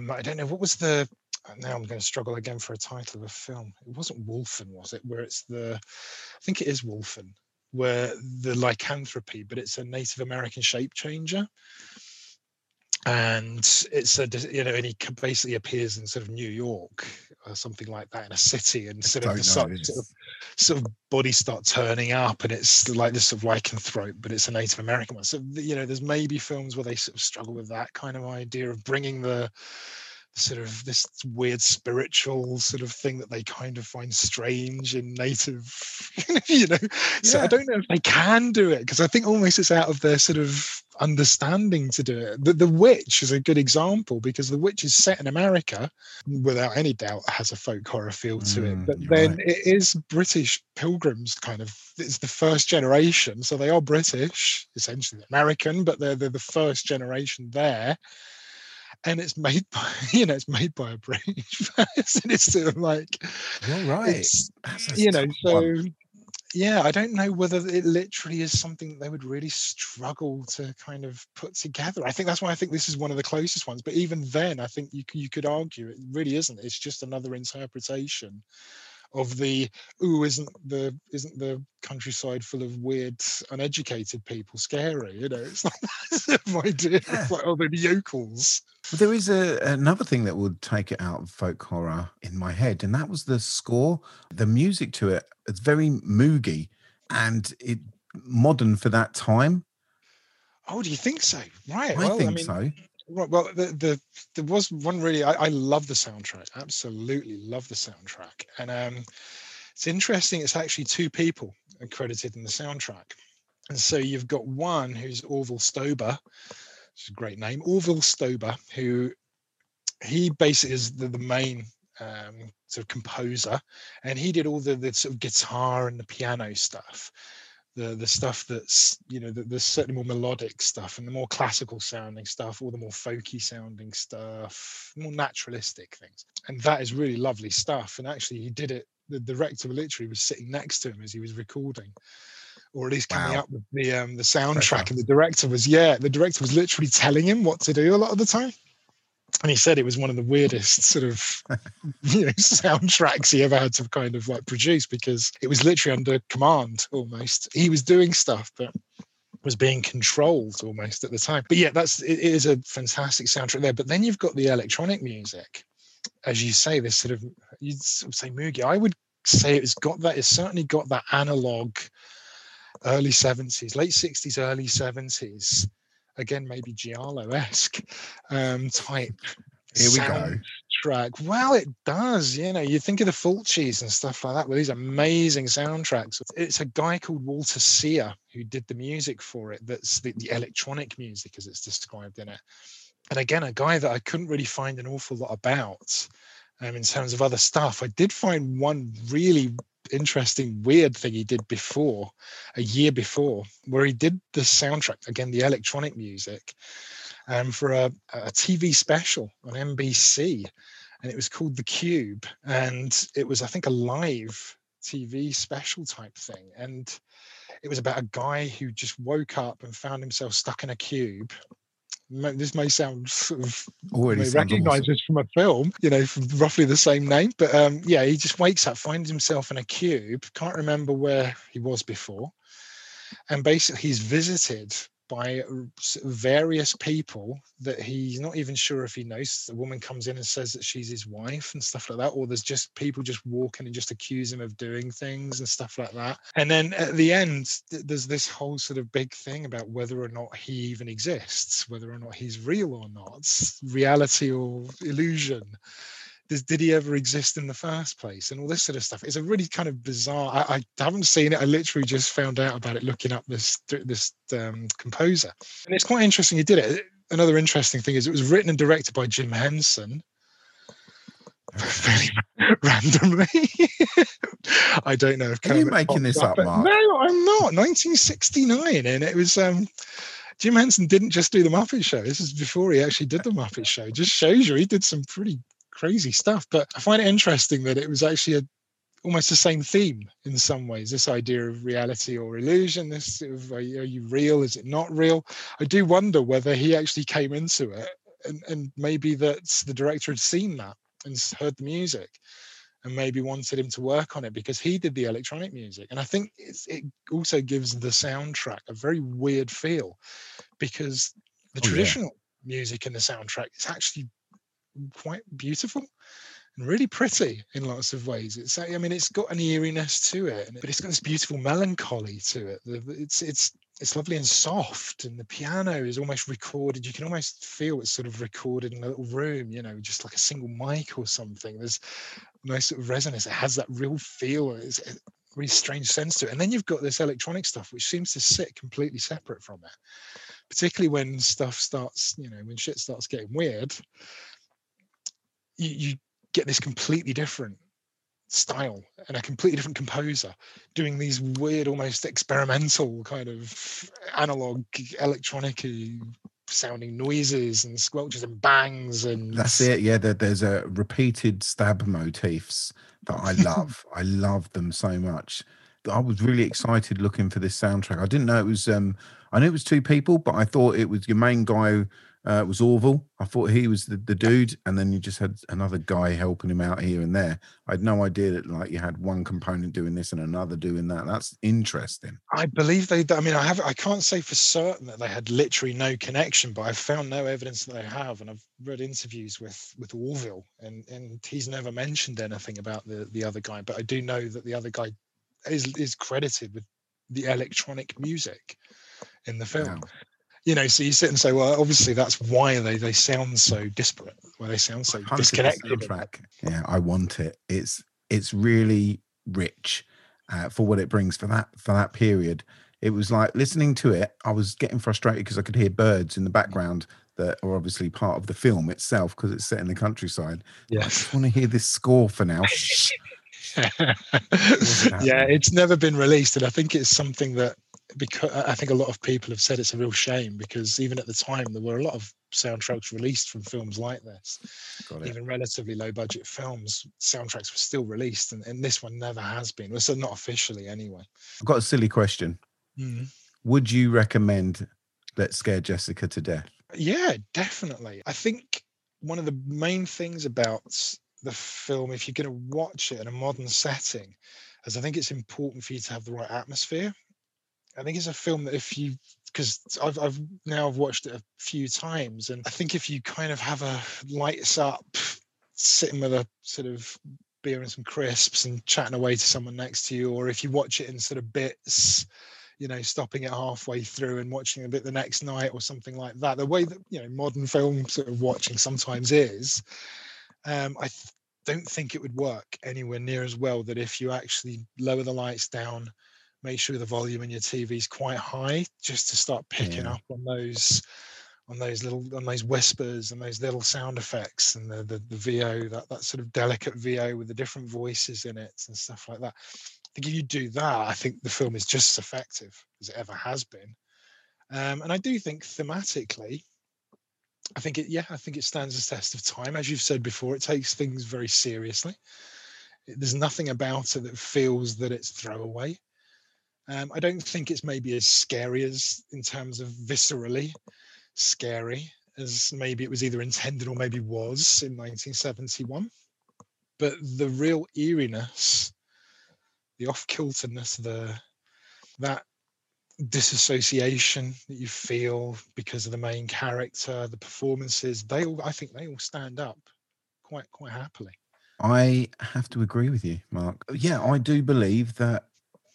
um, i don't know what was the now i'm going to struggle again for a title of a film. It wasn't wolfen was it? Where it's the i think it is wolfen where the lycanthropy but it's a native american shape changer. And it's a you know and he basically appears in sort of new york or something like that in a city and sort of the sort, of sort of bodies start turning up and it's like this sort of lycanthrope but it's a native american one. So you know there's maybe films where they sort of struggle with that kind of idea of bringing the sort of this weird spiritual sort of thing that they kind of find strange in native you know? So i don't know if they can do it because i think almost it's out of their sort of understanding to do it. The, the witch is a good example because the witch is set in america without any doubt has a folk horror feel to it. Mm, but then right. it is british pilgrims kind of it's the first generation so they are british essentially american but they're, they're the first generation there and it's made by you know it's made by a british person it's sort of like You're right. you know so one. yeah i don't know whether it literally is something they would really struggle to kind of put together i think that's why i think this is one of the closest ones but even then i think you, you could argue it really isn't it's just another interpretation of the ooh isn't the isn't the countryside full of weird uneducated people scary you know it's like that of idea Yeah. of like oh the yokels But there is a, another thing that would take it out of folk horror in my head, and that was the score. The music to it it's very moogie and it modern for that time. oh do you think so right I well think i mean so. Right. Well, the, the there was one really. I, I love the soundtrack. Absolutely love the soundtrack. And um, it's interesting. It's actually two people credited in the soundtrack. And so you've got one who's Orville Stoeber, which is a great name, Orville Stoeber, who he basically is the, the main um, sort of composer, and he did all the, the sort of guitar and the piano stuff the the stuff that's you know the, the certainly more melodic stuff and the more classical sounding stuff all the more folky sounding stuff more naturalistic things. And that is really lovely stuff. And actually he did it the director literally was sitting next to him as he was recording or at least coming Wow. up with the um the soundtrack and the director was yeah the director was literally telling him what to do a lot of the time and he said it was one of the weirdest sort of you know soundtracks he ever had to kind of like produce because it was literally under command almost. He was doing stuff but was being controlled almost at the time. But yeah that's it is a fantastic soundtrack there. But then you've got the electronic music. As you say this sort of you'd sort of say Mugi. i would say it's got that it's certainly got that analog early 70s late 60s early 70s again maybe giallo-esque um type Here we go. track. Well, it does. You know, you think of the Fulcis and stuff like that with these amazing soundtracks. It's a guy called Walter Sear who did the music for it. That's the, the electronic music as it's described in it. And again, a guy that I couldn't really find an awful lot about um, in terms of other stuff. I did find one really interesting, weird thing he did before, a year before, where he did the soundtrack, again, the electronic music um, for a, a TV special on NBC, and it was called The Cube, and it was, I think, a live TV special type thing, and it was about a guy who just woke up and found himself stuck in a cube. This may sound sort of Already recognize awesome. this from a film, you know, from roughly the same name. But um, yeah, he just wakes up, finds himself in a cube, can't remember where he was before, and basically he's visited by uh, various people that he's not even sure if he knows. The woman comes in and says that she's his wife and stuff like that, or there's just people just walking and just accuse him of doing things and stuff like that. And then at the end, there's this whole sort of big thing about whether or not he even exists, whether or not he's real or not, reality or illusion does, did he ever exist in the first place? And all this sort of stuff. It's a really kind of bizarre I, I haven't seen it. I literally just found out about it looking up this this um, composer. And it's quite interesting he did it. Another interesting thing is it was written and directed by jim henson. Very randomly. I don't know if Are you making this up, but Marc? no i'm not. 1969 and it was um Jim Henson didn't just do the Muppet Show. This is before he actually did the Muppet Show. Just shows you he did some pretty crazy stuff. But I find it interesting that it was actually a almost the same theme in some ways. This idea of reality or illusion. This sort of, are you, real? Is it not real? I do wonder whether he actually came into it and, and maybe that the director had seen that and heard the music and maybe wanted him to work on it because he did the electronic music. And I think it's, it also gives the soundtrack a very weird feel because the Oh, yeah. traditional music in the soundtrack is actually quite beautiful and really pretty in lots of ways. It's I mean it's got an eeriness to it, but it's got this beautiful melancholy to it. It's it's it's lovely and soft, and the piano is almost recorded. You can almost feel it's sort of recorded in a little room, you know, just like a single mic or something. There's nice sort of resonance. It has that real feel. It's a really strange sense to it. And then you've got this electronic stuff, which seems to sit completely separate from it. Particularly when stuff starts, you know, when shit starts getting weird, you, you get this completely different style and a completely different composer doing these weird almost experimental kind of analog electronic sounding noises and squelches and bangs and That's it. Yeah, there, there's a repeated stab motifs that I love. I love them so much. I was really excited looking for this soundtrack. I didn't know it was. um I knew it was two people, but I thought it was your main guy uh, was Orville. I thought he was the, the dude, and then you just had another guy helping him out here and there. I had no idea that like you had one component doing this and another doing that. That's interesting. I believe they. I mean, I have. I can't say for certain that they had literally no connection, but I've found no evidence that they have, and I've read interviews with with Orville, and and he's never mentioned anything about the the other guy. But I do know that the other guy is is credited with the electronic music in the film. Wow. You know, so you sit and say, well, obviously that's why they they sound so disparate, why they sound so disconnected. soundtrack. Yeah, I want it. It's it's really rich uh, for what it brings for that for that period. It was like listening to it. I was getting frustrated because I could hear birds in the background that are obviously part of the film itself because it's set in the countryside. Yeah, I just want to hear this score for now. yeah, it's never been released, and I think it's something that because I think a lot of people have said it's a real shame because even at the time there were a lot of soundtracks released from films like this, even relatively low budget films. Soundtracks were still released, and, and this one never has been. Well, so not officially anyway. I've got a silly question. Mm. Would you recommend Let's Scare Jessica to Death? Yeah, definitely. I think one of the main things about the film, if you're going to watch it in a modern setting, is I think it's important for you to have the right atmosphere. I think it's a film that if you, because I've, I've now I've watched it a few times, and I think if you kind of have a lights up, sitting with a sort of beer and some crisps and chatting away to someone next to you, or if you watch it in sort of bits, you know, stopping it halfway through and watching a bit the next night or something like that. The way that you know modern film sort of watching sometimes is, um, I th- don't think it would work anywhere near as well that if you actually lower the lights down, make sure the volume in your TV is quite high, just to start picking Yeah. up on those on those little on those whispers and those little sound effects and the, the the VO that that sort of delicate VO with the different voices in it and stuff like that. I think if you do that, I think the film is just as effective as it ever has been. Um, and I do think thematically, I think it yeah, I think it stands the test of time. As you've said before, it takes things very seriously. There's nothing about it that feels that it's throwaway. Um, I don't think it's maybe as scary as in terms of viscerally scary as maybe it was either intended or maybe was in 1971. But the real eeriness, the off-kilterness, the that disassociation that you feel because of the main character, the performances, they all I think they all stand up quite quite happily. I have to agree with you, Marc. Yeah, I do believe that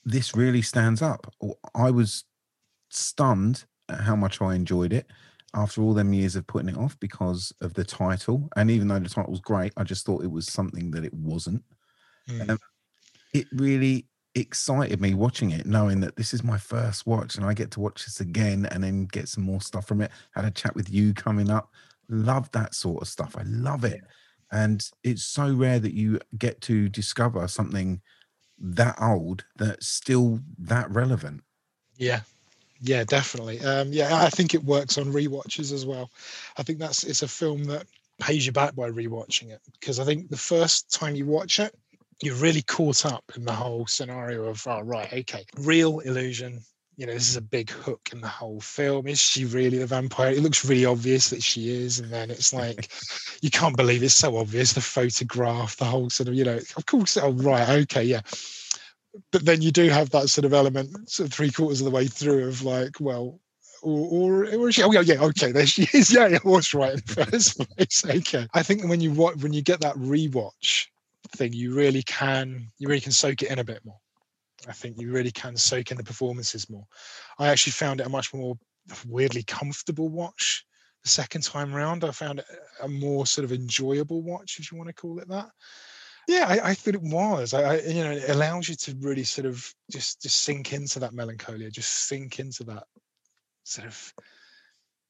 this really stands up. I was stunned at how much I enjoyed it after all them years of putting it off because of the title. And even though the title was great, I just thought it was something that it wasn't. Mm. Um, it really excited me watching it, knowing that this is my first watch and I get to watch this again and then get some more stuff from it. Had a chat with you coming up. Love that sort of stuff. I love it. And it's so rare that you get to discover something that old that's still that relevant. Yeah, yeah, definitely. Um, yeah, I think it works on rewatches as well. I think that's it's a film that pays you back by rewatching it because I think the first time you watch it, you're really caught up in the whole scenario of oh right, okay, real illusion. You know, this is a big hook in the whole film. Is she really the vampire? It looks really obvious that she is, and then it's like you can't believe it's so obvious. The photograph, the whole sort of, you know, of course. Oh right, okay, yeah but then you do have that sort of element sort of three quarters of the way through of like well or, or, or she, oh yeah, yeah, okay, there she is. Yeah, yeah, was right in the first place. Okay, I think when you watch, when you get that rewatch thing, you really can, you really can soak it in a bit more. I think you really can soak in the performances more. I actually found it a much more weirdly comfortable watch the second time round. I found it a more sort of enjoyable watch, if you want to call it that. Yeah, I, I thought it was. I, I, you know, it allows you to really sort of just just sink into that melancholia, just sink into that sort of,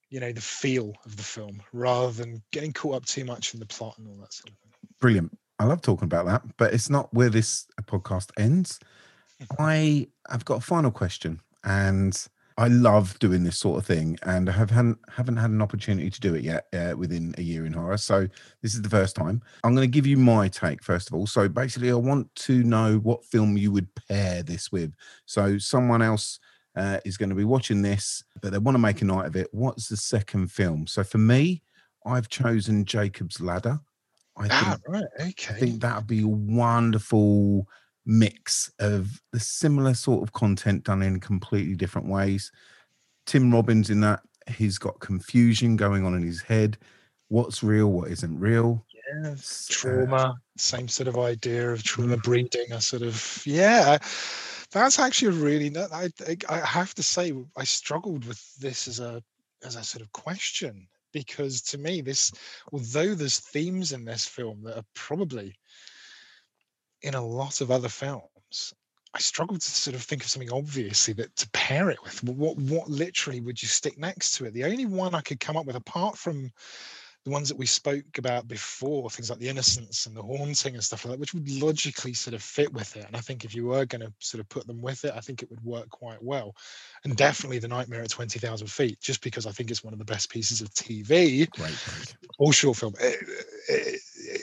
you know, the feel of the film, rather than getting caught up too much in the plot and all that sort of thing. Brilliant. I love talking about that, but it's not where this podcast ends. I have got a final question, and I love doing this sort of thing, and I have hadn't, haven't had an opportunity to do it yet uh, within a year in horror. So this is the first time. I'm going to give you my take first of all. So basically, I want to know what film you would pair this with. So someone else uh, is going to be watching this, but they want to make a night of it. What's the second film? So for me, I've chosen Jacob's Ladder. I Ah, think, right. I Okay. think that would be a wonderful mix of the similar sort of content done in completely different ways. Tim Robbins in that he's got confusion going on in his head. What's real? What isn't real? yeah, S- uh, trauma, same sort of idea of trauma breeding. A sort of yeah. That's actually really. I I I have to say I struggled with this as a as a sort of question because to me this although there's themes in this film that are probably in a lot of other films i struggled to sort of think of something obviously that to pair it with what what literally would you stick next to it the only one i could come up with apart from the ones that we spoke about before, things like the innocents and the haunting and stuff like that, which would logically sort of fit with it. And I think if you were going to sort of put them with it, I think it would work quite well. And definitely the Nightmare at Twenty Thousand Feet, just because I think it's one of the best pieces of TV Great or short film. Eh, eh,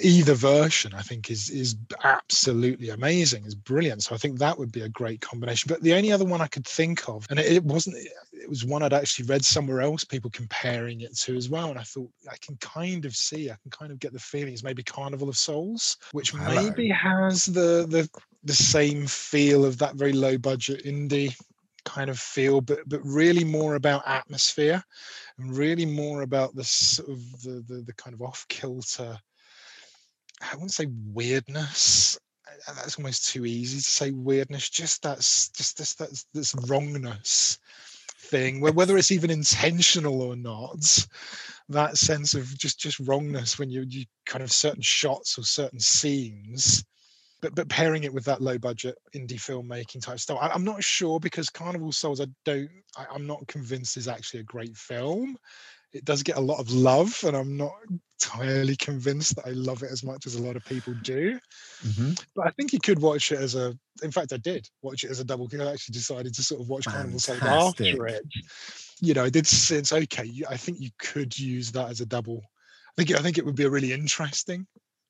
Either version, I think, is is absolutely amazing. is brilliant. So I think that would be a great combination. But the only other one I could think of, and it, it wasn't, it was one I'd actually read somewhere else, people comparing it to as well. And I thought I can kind of see, I can kind of get the feelings, maybe Carnival of Souls, which Hello. maybe has the the the same feel of that very low budget indie kind of feel, but but really more about atmosphere and really more about the sort of the the, the kind of off kilter. I wouldn't say weirdness. uh, That's almost too easy to say weirdness. Just that's just this that's this wrongness thing, whether it's even intentional or not, that sense of just just wrongness when you you kind of certain shots or certain scenes but but pairing it with that low budget indie filmmaking type stuff I, i'm not sure because carnival souls i don't I, i'm not convinced is actually a great film it does get a lot of love and i'm not entirely convinced that i love it as much as a lot of people do Mhm. but i think you could watch it as a in fact i did watch it as a double because i actually decided to sort of watch carnival souls after it you know i did sense okay i think you could use that as a double i think i think it would be a really interesting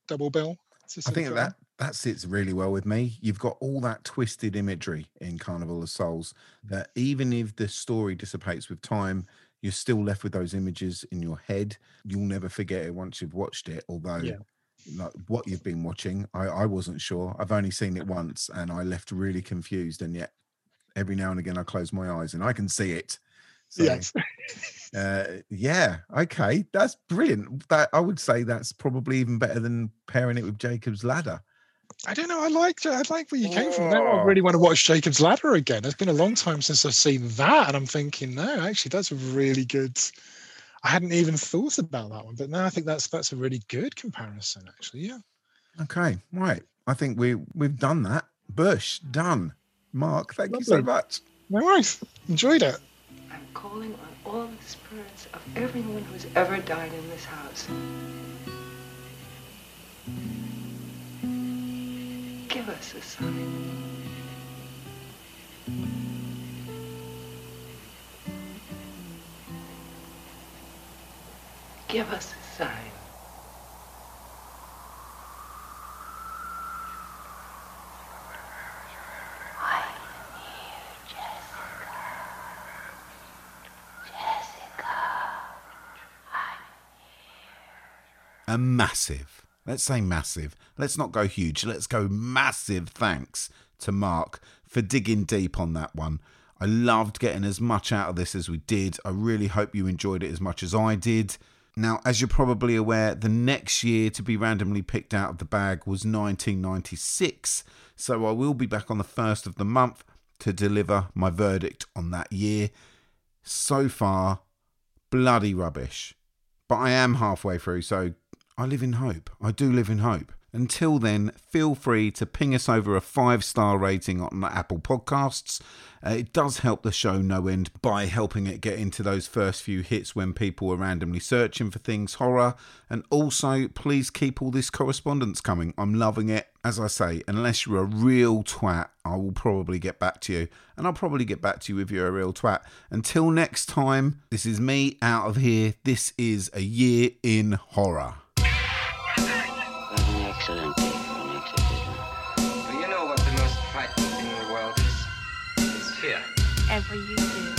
double bill to I think of at film. that that sits really well with me. You've got all that twisted imagery in Carnival of Souls that even if the story dissipates with time, you're still left with those images in your head. You'll never forget it once you've watched it. Although, Yeah. like what you've been watching, I, I wasn't sure. I've only seen it once, and I left really confused. And yet, every now and again, I close my eyes and I can see it. So, yes. uh, yeah, okay, that's brilliant. That I would say that's probably even better than pairing it with Jacob's Ladder. I don't know. I like I like where you came from. Now I Oh. really want to watch Jacob's Ladder again. It's been a long time since I've seen that, and I'm thinking, no, actually, that's a really good. I hadn't even thought about that one, but now I think that's that's a really good comparison. Actually, yeah. Okay, right. I think we we've done that. Bush done. Marc, thank you so much. No worries. Enjoyed it. I'm calling on all the spirits of everyone who's ever died in this house. Give us a sign. Give us a sign. A massive, let's say massive. Let's not go huge. Let's go massive thanks to Marc for digging deep on that one. I loved getting as much out of this as we did. I really hope you enjoyed it as much as I did. Now, as you're probably aware, the next year to be randomly picked out of the bag was 1996. So I will be back on the first of the month to deliver my verdict on that year. So far, bloody rubbish. But I am halfway through, so I live in hope. I do live in hope. Until then, feel free to ping us over a five star rating on Apple Podcasts. Uh, it does help the show no end by helping it get into those first few hits when people are randomly searching for things horror. And also, please keep all this correspondence coming. I'm loving it. As I say, unless you're a real twat, I will probably get back to you. And I'll probably get back to you if you're a real twat. Until next time, this is me out of here. This is a year in horror. Whatever you do,